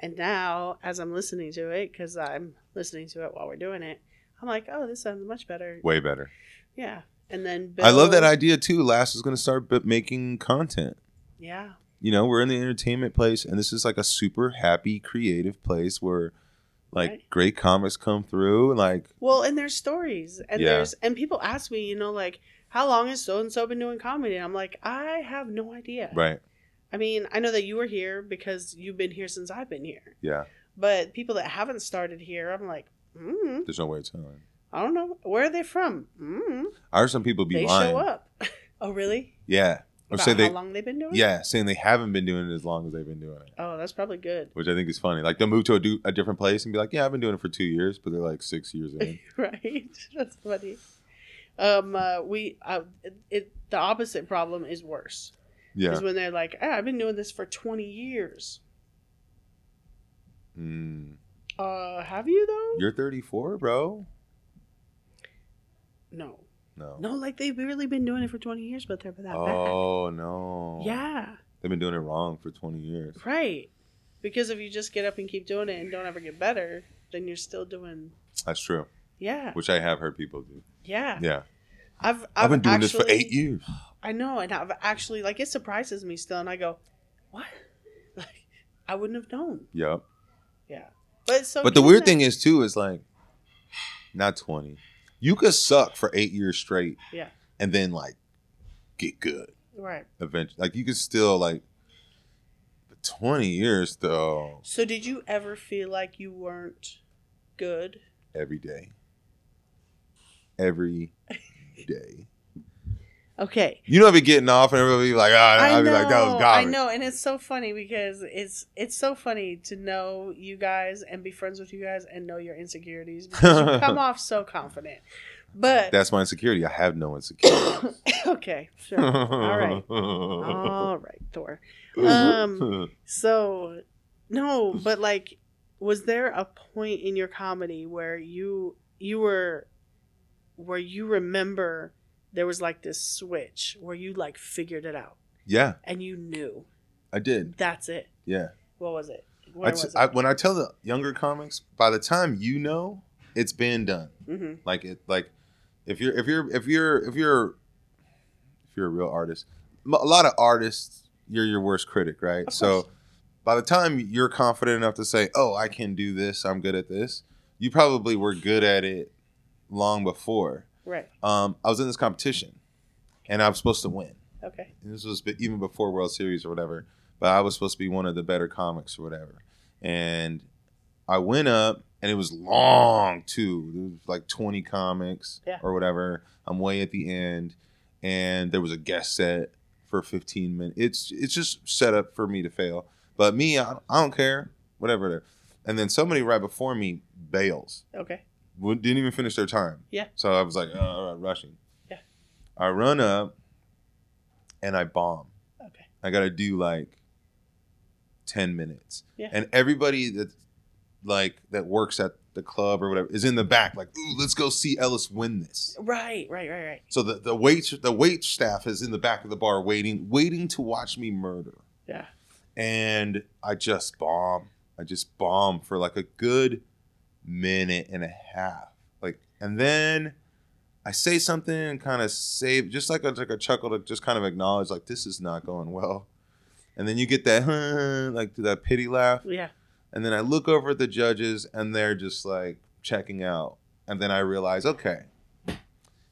[SPEAKER 1] And now, as I'm listening to it, because I'm listening to it while we're doing it, I'm like, "Oh, this sounds much better."
[SPEAKER 2] Way better.
[SPEAKER 1] Yeah, and then Bill,
[SPEAKER 2] I love that idea too. Last is going to start b- making content.
[SPEAKER 1] Yeah,
[SPEAKER 2] you know, we're in the entertainment place, and this is like a super happy, creative place where like
[SPEAKER 1] Right.
[SPEAKER 2] great comics come through. and, Like,
[SPEAKER 1] Well, and there's stories, and
[SPEAKER 2] Yeah.
[SPEAKER 1] there's and people ask me, you know, like how long has so and so been doing comedy? And I'm like, I have no idea.
[SPEAKER 2] right?
[SPEAKER 1] I mean, I know that you were here because you've been here since I've been here.
[SPEAKER 2] Yeah.
[SPEAKER 1] But people that haven't started here, I'm like, mm,
[SPEAKER 2] There's no way of telling.
[SPEAKER 1] I don't know. Where are they from? Mm,
[SPEAKER 2] I heard some people be lying.
[SPEAKER 1] they
[SPEAKER 2] lying.
[SPEAKER 1] show up. oh, really?
[SPEAKER 2] Yeah. Or
[SPEAKER 1] About
[SPEAKER 2] say they,
[SPEAKER 1] how long they've been doing? it?
[SPEAKER 2] yeah, saying they haven't been doing it as long as they've been doing it,
[SPEAKER 1] Oh, that's probably good.
[SPEAKER 2] which I think is funny. Like they'll move to a, do, a different place and be like, "Yeah, I've been doing it for two years," but they're like six years in.
[SPEAKER 1] right? That's funny. Um, uh, we uh, it, it the opposite problem is worse.
[SPEAKER 2] Yeah.
[SPEAKER 1] Is when they're like, ah, I've been doing this for twenty years.
[SPEAKER 2] Mm.
[SPEAKER 1] Uh, have you though?
[SPEAKER 2] You're 34, bro.
[SPEAKER 1] no,
[SPEAKER 2] No.
[SPEAKER 1] no, like they've really been doing it for twenty years, but they're that
[SPEAKER 2] Oh no.
[SPEAKER 1] Yeah,
[SPEAKER 2] They've been doing it wrong for 20 years.
[SPEAKER 1] right. Because if you just get up and keep doing it and don't ever get better, then you're still doing.
[SPEAKER 2] That's true.
[SPEAKER 1] Yeah,
[SPEAKER 2] Which I have heard people do.
[SPEAKER 1] yeah.
[SPEAKER 2] Yeah.
[SPEAKER 1] I've I've,
[SPEAKER 2] I've, been doing this for eight years.
[SPEAKER 1] I know, and I've actually like it surprises me still, and I go, what? Like I wouldn't have known.
[SPEAKER 2] Yep.
[SPEAKER 1] But so.
[SPEAKER 2] But the weird
[SPEAKER 1] that-
[SPEAKER 2] thing is too is like, not 20. You could suck for eight years straight.
[SPEAKER 1] Yeah.
[SPEAKER 2] And then like, get good
[SPEAKER 1] right?
[SPEAKER 2] eventually. Like you could still like, 20 years though,
[SPEAKER 1] So did you ever feel like you weren't good?
[SPEAKER 2] every day. Every day.
[SPEAKER 1] Okay.
[SPEAKER 2] You know, be getting off and everybody be like, ah,
[SPEAKER 1] I
[SPEAKER 2] I'd be like, that was
[SPEAKER 1] God.
[SPEAKER 2] I
[SPEAKER 1] know, and it's so funny because it's it's so funny to know you guys and be friends with you guys and know your insecurities because you come off so confident. But
[SPEAKER 2] That's my insecurity. I have no insecurity.
[SPEAKER 1] okay, sure, all right, all right, Thor. Um, so no, but like, was there a point in your comedy where you you were where you remember there was like this switch where you like figured it out
[SPEAKER 2] yeah,
[SPEAKER 1] and you knew
[SPEAKER 2] I did.
[SPEAKER 1] that's it.
[SPEAKER 2] Yeah.
[SPEAKER 1] What was it?
[SPEAKER 2] I
[SPEAKER 1] was it?
[SPEAKER 2] I, when I tell the younger comics, by the time you know, it's been done.
[SPEAKER 1] hmm
[SPEAKER 2] Like it, like if you're if you're if you're if you're if you're a real artist, a lot of artists, you're your worst critic, right?
[SPEAKER 1] Of
[SPEAKER 2] so
[SPEAKER 1] course.
[SPEAKER 2] by the time you're confident enough to say, "Oh, I can do this. I'm good at this," you probably were good at it long before.
[SPEAKER 1] Right.
[SPEAKER 2] Um, I was in this competition, and I was supposed to win.
[SPEAKER 1] Okay.
[SPEAKER 2] And this was even before World Series or whatever. But I was supposed to be one of the better comics or whatever. And I went up, and it was long too. There was like 20 comics
[SPEAKER 1] Yeah.
[SPEAKER 2] or whatever. I'm way at the end, and there was a guest set for 15 minutes. It's it's just set up for me to fail. But me, I, I don't care. Whatever. And then somebody right before me bails
[SPEAKER 1] Okay.
[SPEAKER 2] Didn't even finish their time.
[SPEAKER 1] Yeah.
[SPEAKER 2] So I was like, uh, all right, rushing.
[SPEAKER 1] Yeah.
[SPEAKER 2] I run up and I bomb.
[SPEAKER 1] Okay.
[SPEAKER 2] I got to do like 10 minutes.
[SPEAKER 1] Yeah.
[SPEAKER 2] And everybody that like that works at the club or whatever is in the back like, "Ooh, let's go see Ellis win this."
[SPEAKER 1] Right. Right. Right. Right.
[SPEAKER 2] So the the wait the wait staff is in the back of the bar waiting waiting to watch me murder
[SPEAKER 1] Yeah.
[SPEAKER 2] and I just bomb. I just bomb for like a good minute and a half. Like, and then I say something and kind of save, just like a, like a chuckle to just kind of acknowledge, like this is not going well. And then you get that, huh, like do that pity laugh.
[SPEAKER 1] Yeah.
[SPEAKER 2] And then I look over at the judges and they're just like checking out. And then I realize, okay,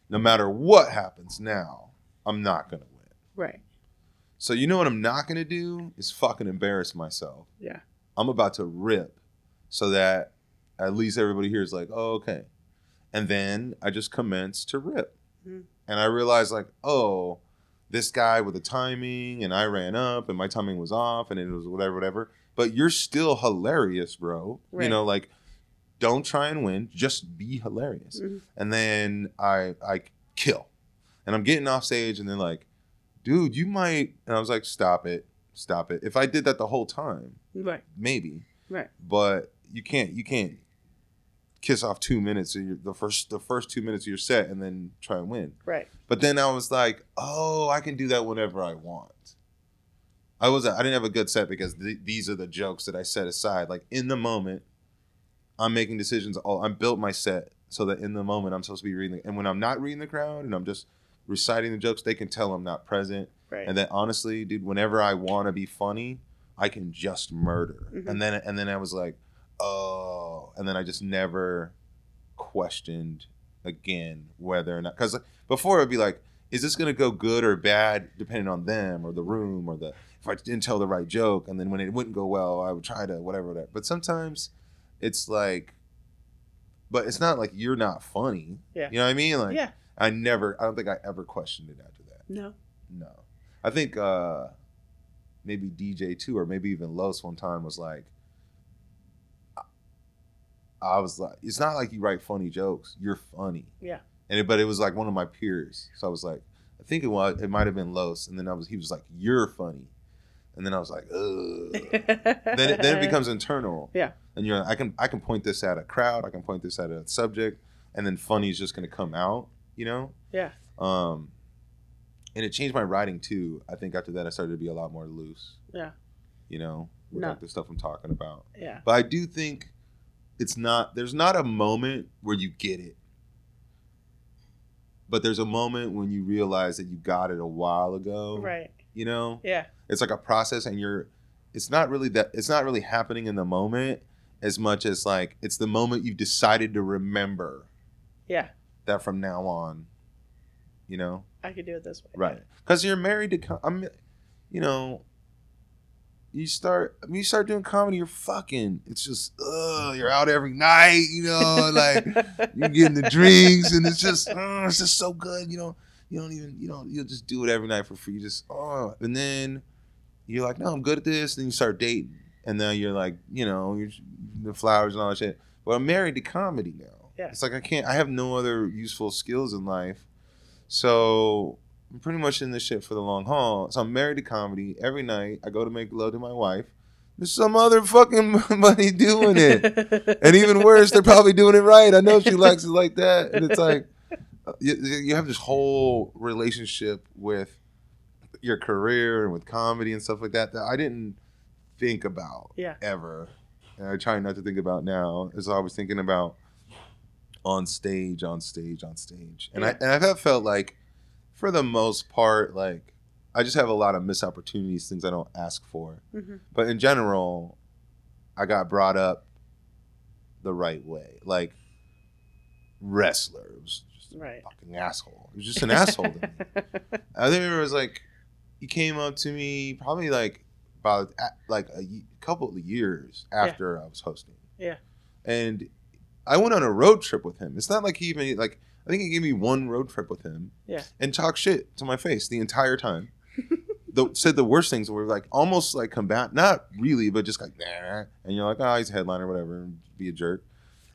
[SPEAKER 2] no matter what happens now, I'm not gonna win.
[SPEAKER 1] Right.
[SPEAKER 2] So you know what I'm not gonna do is fucking embarrass myself.
[SPEAKER 1] Yeah.
[SPEAKER 2] I'm about to rip so that at least everybody here is like, oh, okay. And then I just commence to rip.
[SPEAKER 1] Mhm.
[SPEAKER 2] And I realized, like, oh, this guy with the timing, and I ran up, and my timing was off, and it was whatever, whatever. But you're still hilarious, bro. You know, like, don't try and win, just be hilarious.
[SPEAKER 1] Mhm.
[SPEAKER 2] And then I I kill. And I'm getting off stage, and they're like, dude, you might. And I was like, stop it, stop it. If I did that the whole time,
[SPEAKER 1] Right.
[SPEAKER 2] maybe
[SPEAKER 1] Right.
[SPEAKER 2] but you can't you can't kiss off two minutes of your, the first the first two minutes of your set and then try and win
[SPEAKER 1] Right.
[SPEAKER 2] but then i was like oh i can do that whenever i want i was i didn't have a good set because th- these are the jokes that i set aside like in the moment i'm making decisions all i built my set so that in the moment i'm supposed to be reading the, and when i'm not reading the crowd and i'm just reciting the jokes they can tell i'm not present
[SPEAKER 1] Right.
[SPEAKER 2] And then honestly, dude, whenever I want to be funny, I can just murder.
[SPEAKER 1] Mhm.
[SPEAKER 2] And then and then I was like, oh, and then I just never questioned again whether or not because before it'd be like, is this gonna go good or bad depending on them or the room or the if I didn't tell the right joke, and then when it wouldn't go well, I would try to whatever whatever. But sometimes it's like, but it's not like you're not funny.
[SPEAKER 1] Yeah.
[SPEAKER 2] You know what I mean? Like
[SPEAKER 1] yeah.
[SPEAKER 2] I never, I don't think I ever questioned it after that.
[SPEAKER 1] No.
[SPEAKER 2] No. I think uh maybe DJ too, or maybe even Los one time was like I was like, it's not like you write funny jokes. You're funny.
[SPEAKER 1] Yeah.
[SPEAKER 2] And it, but it was like one of my peers. So I was like, I think it was it might have been Los. And then I was he was like, You're funny. And then I was like, Ugh. then it, then it becomes internal.
[SPEAKER 1] Yeah.
[SPEAKER 2] And you're I can I can point this at a crowd, I can point this at a subject, and then funny is just gonna come out, you know?
[SPEAKER 1] Yeah.
[SPEAKER 2] Um, and it changed my writing too. I think after that, I started to be a lot more loose.
[SPEAKER 1] Yeah.
[SPEAKER 2] You know, with
[SPEAKER 1] No.
[SPEAKER 2] like the stuff I'm talking about.
[SPEAKER 1] Yeah.
[SPEAKER 2] But I do think it's not. There's not a moment where you get it, but there's a moment when you realize that you got it a while ago.
[SPEAKER 1] Right.
[SPEAKER 2] You know,
[SPEAKER 1] Yeah.
[SPEAKER 2] it's like a process, and you're. It's not really that. It's not really happening in the moment as much as like it's the moment you've decided to remember
[SPEAKER 1] Yeah.
[SPEAKER 2] that from now on. You know.
[SPEAKER 1] I could do it this way.
[SPEAKER 2] Right. Because you're married to, I'm, you know, you start, I mean, you start doing comedy, you're fucking, it's just, ugh, you're out every night, you know, like you're getting the drinks and it's just, uh, it's just so good. You know, you don't even, you don't, you'll just do it every night for free. You just, oh, and then you're like, no, I'm good at this. Then you start dating. And then you're like, you know, you're, the flowers and all that shit. But I'm married to comedy now.
[SPEAKER 1] Yeah.
[SPEAKER 2] It's like I can't, I have no other useful skills in life. So I'm pretty much in this shit for the long haul. So I'm married to comedy. Every night I go to make love to my wife. There's some other fucking money doing it. and even worse, they're probably doing it right. I know she likes it like that. And it's like, you, you have this whole relationship with your career and with comedy and stuff like that that I didn't think about
[SPEAKER 1] Yeah.
[SPEAKER 2] ever. And I try not to think about now. As I was thinking about on stage, on stage, on stage. And I and I have felt like for the most part, like I just have a lot of missed opportunities, things I don't ask for.
[SPEAKER 1] Mhm.
[SPEAKER 2] But in general, I got brought up the right way. Like wrestler. It was just a
[SPEAKER 1] Right.
[SPEAKER 2] fucking asshole. It was just an asshole. I think it was like he came up to me probably like about a- like a couple of years after I was hosting.
[SPEAKER 1] Yeah.
[SPEAKER 2] And I went on a road trip with him. It's not like he even like I think he gave me one road trip with him.
[SPEAKER 1] Yeah.
[SPEAKER 2] And talked shit to my face the entire time. the, said the worst things were like almost like combat, not really, but just like nah. And you're like, oh, he's a headliner, whatever, and be a jerk.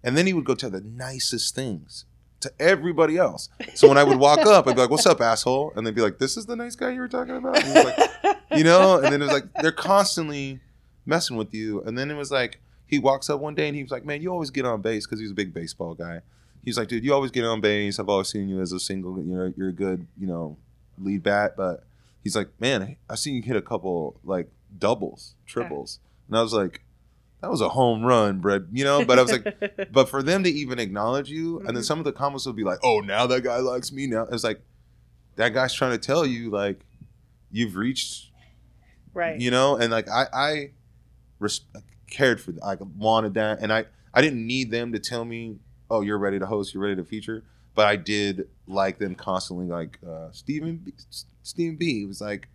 [SPEAKER 2] And then he would go tell the nicest things to everybody else. So when I would walk up, I'd be like, "What's up, asshole?" And they'd be like, "This is the nice guy you were talking about." Like, you know. And then it was like they're constantly messing with you. And then it was like he walks up one day and he was like, "Man, you always get on base because he's a big baseball guy." He's like, "Dude, you always get on base. I've always seen you as a single. You know, you're a good, you know, lead bat." But he's like, "Man, I seen you hit a couple like doubles, triples," and I was like. That was a home run, Brett. You know, but I was like, but for them to even acknowledge you, and then
[SPEAKER 1] Mhm.
[SPEAKER 2] some of the comments would be like, "Oh, now that guy likes me." Now it's like that guy's trying to tell you like you've reached,
[SPEAKER 1] right.
[SPEAKER 2] you know, and like I I res- cared for I wanted that, and I I didn't need them to tell me, "Oh, you're ready to host, you're ready to feature," but I did like them constantly, like uh, Stephen B, Stephen B was like.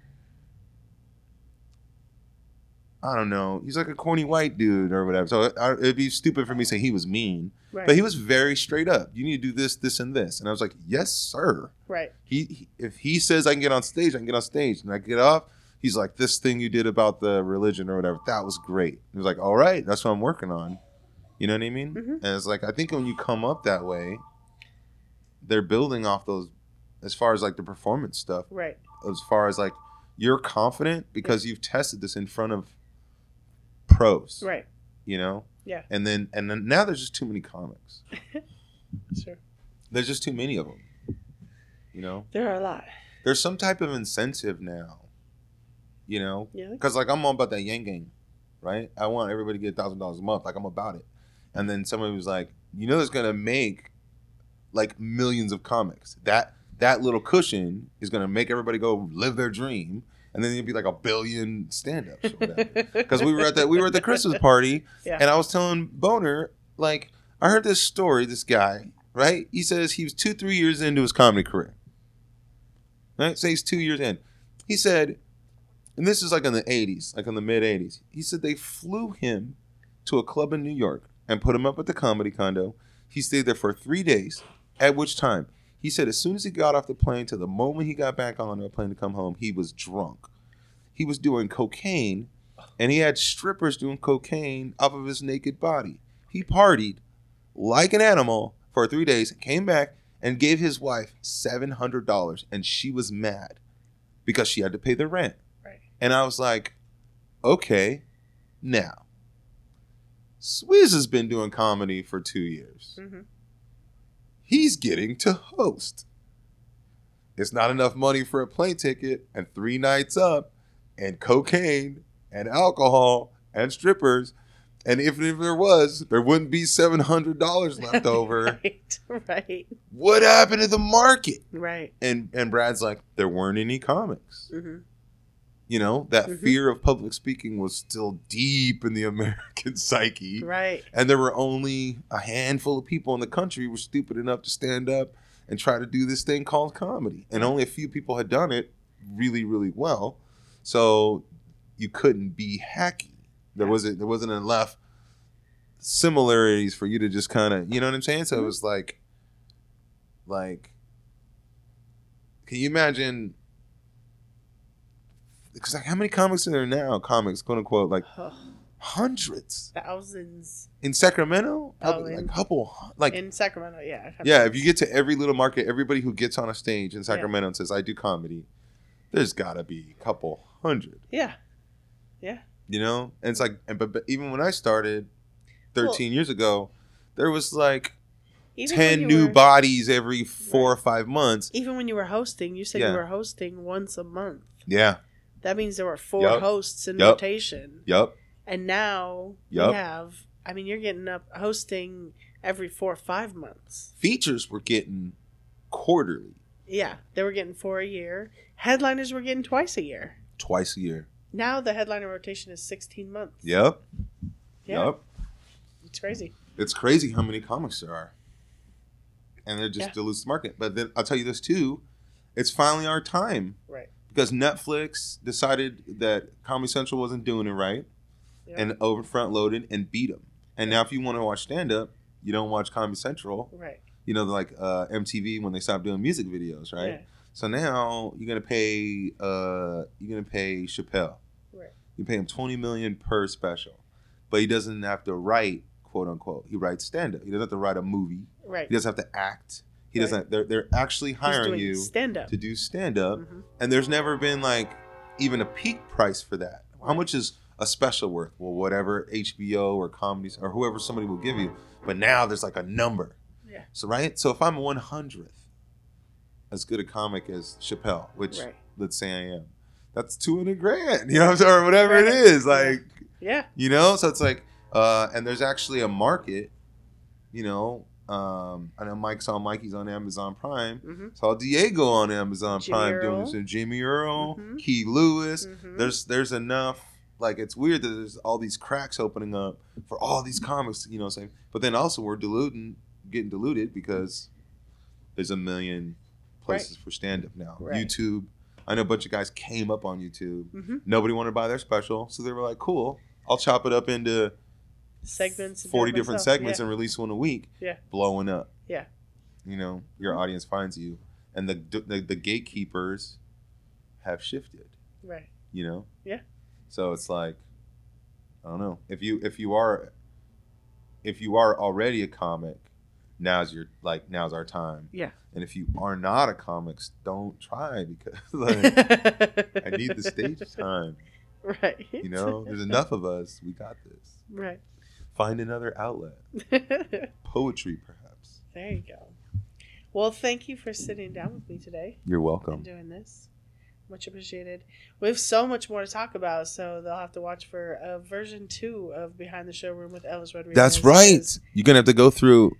[SPEAKER 2] I don't know. He's like a corny white dude or whatever. So I, it'd be stupid for me to say he was mean.
[SPEAKER 1] right.
[SPEAKER 2] But he was very straight up. You need to do this, this, and this. And I was like, yes, sir.
[SPEAKER 1] right.
[SPEAKER 2] He, he if he says I can get on stage, I can get on stage. And I get off, he's like, this thing you did about the religion or whatever, that was great. He was like, all right, that's what I'm working on. You know what I mean?
[SPEAKER 1] Mhm.
[SPEAKER 2] And it's like I think when you come up that way, they're building off those as far as like the performance stuff,
[SPEAKER 1] Right.
[SPEAKER 2] as far as like you're confident because you've tested this in front of pros.
[SPEAKER 1] Right.
[SPEAKER 2] You know?
[SPEAKER 1] Yeah.
[SPEAKER 2] And then and then now there's just too many comics.
[SPEAKER 1] Sure.
[SPEAKER 2] There's just too many of them. You know,
[SPEAKER 1] There are a lot.
[SPEAKER 2] there's some type of incentive now. You know,
[SPEAKER 1] Yeah.
[SPEAKER 2] because like I'm all about that yang gang, right? I want everybody to get thousand dollars a month. Like I'm about it. And then somebody was like, you know, it's gonna make like millions of comics. That that little cushion is gonna make everybody go live their dream, and then you'd be like a billion stand-ups. Because we were at that we were at the Christmas party,
[SPEAKER 1] Yeah.
[SPEAKER 2] and I was telling Boner like I heard this story. This guy, right? He says he was two three years into his comedy career. Right? Say he's two years in. He said, and this is like in the '80s, like in the mid '80s. He said they flew him to a club in New York and put him up at the comedy condo. He stayed there for three days. At which time, he said as soon as he got off the plane to the moment he got back on the plane to come home, he was drunk. He was doing cocaine, and he had strippers doing cocaine off of his naked body. He partied like an animal for three days, came back and gave his wife seven hundred dollars, and she was mad because she had to pay the rent.
[SPEAKER 1] Right.
[SPEAKER 2] And I was like, okay, now. Swizz has been doing comedy for two years.
[SPEAKER 1] Mhm.
[SPEAKER 2] He's getting to host. It's not enough money for a plane ticket and three nights up and cocaine and alcohol and strippers. And if, if there was, there wouldn't be $700 left over.
[SPEAKER 1] right, right,
[SPEAKER 2] What happened to the market?
[SPEAKER 1] right.
[SPEAKER 2] And and Brad's like, there weren't any comics.
[SPEAKER 1] hmm
[SPEAKER 2] You know, that
[SPEAKER 1] Mhm.
[SPEAKER 2] fear of public speaking was still deep in the American psyche.
[SPEAKER 1] Right.
[SPEAKER 2] And there were only a handful of people in the country who were stupid enough to stand up and try to do this thing called comedy. And only a few people had done it really, really well. So you couldn't be hacky. There wasn't there wasn't enough similarities for you to just kind of you know what I'm saying? So it
[SPEAKER 1] Mhm.
[SPEAKER 2] was like like can you imagine because like how many comics are there now? Comics, quote unquote, like hundreds
[SPEAKER 1] Thousands
[SPEAKER 2] in Sacramento, probably
[SPEAKER 1] Oh, in-
[SPEAKER 2] like a couple, like
[SPEAKER 1] in Sacramento. Yeah.
[SPEAKER 2] yeah. If you get to every little market, everybody who gets on a stage in Sacramento and says, "I do comedy," there's gotta be a couple hundred,
[SPEAKER 1] Yeah. Yeah.
[SPEAKER 2] You know. And it's like, and but, but even when I started, thirteen years ago, there was like
[SPEAKER 1] Even
[SPEAKER 2] ten new
[SPEAKER 1] were-
[SPEAKER 2] bodies every four
[SPEAKER 1] Right.
[SPEAKER 2] or five months.
[SPEAKER 1] Even when you were hosting, you said
[SPEAKER 2] Yeah.
[SPEAKER 1] you were hosting once a month.
[SPEAKER 2] Yeah.
[SPEAKER 1] That means there were four
[SPEAKER 2] Yup.
[SPEAKER 1] hosts in
[SPEAKER 2] Yup.
[SPEAKER 1] rotation.
[SPEAKER 2] Yep.
[SPEAKER 1] And now
[SPEAKER 2] Yup.
[SPEAKER 1] we have, I mean, you're getting up hosting every four or five months.
[SPEAKER 2] Features were getting quarterly,
[SPEAKER 1] Yeah. They were getting four a year. Headliners were getting twice a year.
[SPEAKER 2] twice a year.
[SPEAKER 1] Now the headliner rotation is 16 months.
[SPEAKER 2] Yep.
[SPEAKER 1] Yeah.
[SPEAKER 2] Yep.
[SPEAKER 1] It's crazy.
[SPEAKER 2] It's crazy how many comics there are. And they're just
[SPEAKER 1] Yeah.
[SPEAKER 2] dilutes the market. But then I'll tell you this too. It's finally our time.
[SPEAKER 1] Right.
[SPEAKER 2] Because Netflix decided that Comedy Central wasn't doing it right
[SPEAKER 1] Yeah.
[SPEAKER 2] and over front loaded and beat them. And now if you want to watch stand up, you don't watch Comedy Central.
[SPEAKER 1] right.
[SPEAKER 2] You know, like uh, MTV when they stopped doing music videos, right?
[SPEAKER 1] Yeah.
[SPEAKER 2] So now you're gonna pay uh, you're gonna pay Chappelle.
[SPEAKER 1] Right.
[SPEAKER 2] You pay him twenty million per special, but he doesn't have to write quote unquote. He writes stand up. He doesn't have to write a movie.
[SPEAKER 1] Right.
[SPEAKER 2] He doesn't have to act. He
[SPEAKER 1] Right.
[SPEAKER 2] doesn't. They're they're actually hiring you
[SPEAKER 1] stand up.
[SPEAKER 2] to do stand up,
[SPEAKER 1] Mhm.
[SPEAKER 2] and there's never been like even a peak price for that. How much is a special worth? Well, whatever HBO or comedies or whoever somebody will give you. But now there's like a number.
[SPEAKER 1] Yeah.
[SPEAKER 2] So right. So if I'm one hundredth as good a comic as Chappelle, which
[SPEAKER 1] Right.
[SPEAKER 2] let's say I am, that's two hundred grand. You know, what I'm saying? or whatever it
[SPEAKER 1] Right.
[SPEAKER 2] is.
[SPEAKER 1] Yeah.
[SPEAKER 2] Like
[SPEAKER 1] Yeah.
[SPEAKER 2] you know. So it's like, uh, and there's actually a market. You know, um, I know Mike's on Mikey's on Amazon Prime.
[SPEAKER 1] hmm
[SPEAKER 2] Saw Diego on Amazon
[SPEAKER 1] Jimmy
[SPEAKER 2] Prime
[SPEAKER 1] Earl.
[SPEAKER 2] doing this, Jimmy Earl,
[SPEAKER 1] Mhm.
[SPEAKER 2] Key Lewis.
[SPEAKER 1] Mhm.
[SPEAKER 2] There's there's enough. Like it's weird that there's all these cracks opening up for all these comics. You know, what I'm saying. But then also we're diluting, getting diluted because there's a million places for stand up now.
[SPEAKER 1] Right.
[SPEAKER 2] YouTube. I know a bunch of guys came up on YouTube.
[SPEAKER 1] hmm
[SPEAKER 2] Nobody wanted to buy their special, so they were like, "Cool, I'll chop it up into
[SPEAKER 1] Segments. and
[SPEAKER 2] forty different
[SPEAKER 1] myself.
[SPEAKER 2] segments
[SPEAKER 1] Yeah.
[SPEAKER 2] and release one a week."
[SPEAKER 1] Yeah.
[SPEAKER 2] blowing up.
[SPEAKER 1] Yeah.
[SPEAKER 2] you know your audience finds you, and the the, the gatekeepers have shifted.
[SPEAKER 1] Right.
[SPEAKER 2] You know.
[SPEAKER 1] Yeah.
[SPEAKER 2] So it's like, I don't know if you if you are if you are already a comic, now's your like now's our time.
[SPEAKER 1] Yeah.
[SPEAKER 2] And if you are not a comic, don't try because like, I need the stage time.
[SPEAKER 1] Right.
[SPEAKER 2] You know, there's enough of us. We got this.
[SPEAKER 1] Right.
[SPEAKER 2] Find another outlet. Poetry, perhaps.
[SPEAKER 1] There you go. Well, thank you for sitting down with me today
[SPEAKER 2] You're welcome.
[SPEAKER 1] doing this. Much appreciated. We have so much more to talk about, so they'll have to watch for a version two of Behind the Showroom with Ellis Rodriguez.
[SPEAKER 2] That's right. You're gonna have to go through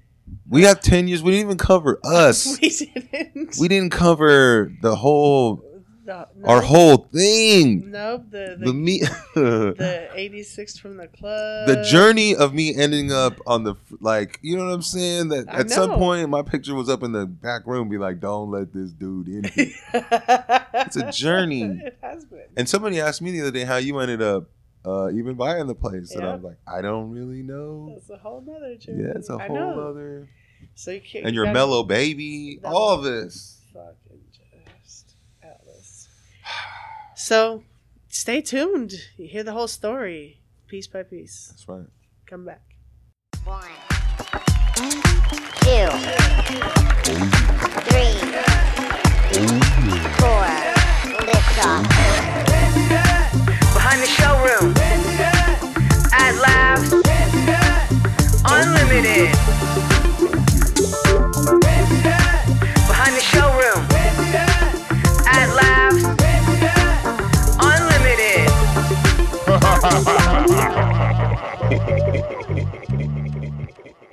[SPEAKER 2] We have ten years. We didn't even cover us.
[SPEAKER 1] we didn't.
[SPEAKER 2] we didn't cover the whole
[SPEAKER 1] No, no,
[SPEAKER 2] our whole thing.
[SPEAKER 1] Nope. The the,
[SPEAKER 2] The me
[SPEAKER 1] the 86 from the club.
[SPEAKER 2] the journey of me ending up on the like you know what I'm saying that
[SPEAKER 1] I
[SPEAKER 2] at some point my picture was up in the back room be like don't let this dude in here. it's a journey.
[SPEAKER 1] it has been.
[SPEAKER 2] and somebody asked me the other day how you ended up uh, even buying the place and I was like I don't really know
[SPEAKER 1] That's a whole nother journey.
[SPEAKER 2] yeah it's a
[SPEAKER 1] I
[SPEAKER 2] whole
[SPEAKER 1] know.
[SPEAKER 2] other
[SPEAKER 1] So you can't.
[SPEAKER 2] and
[SPEAKER 1] you
[SPEAKER 2] your mellow baby all this
[SPEAKER 1] Fucking So stay tuned. You hear the whole story piece by piece.
[SPEAKER 2] That's right.
[SPEAKER 1] Come back.
[SPEAKER 3] One, two, three, four. Lift off. Behind the showroom. At Laughs. Unlimited.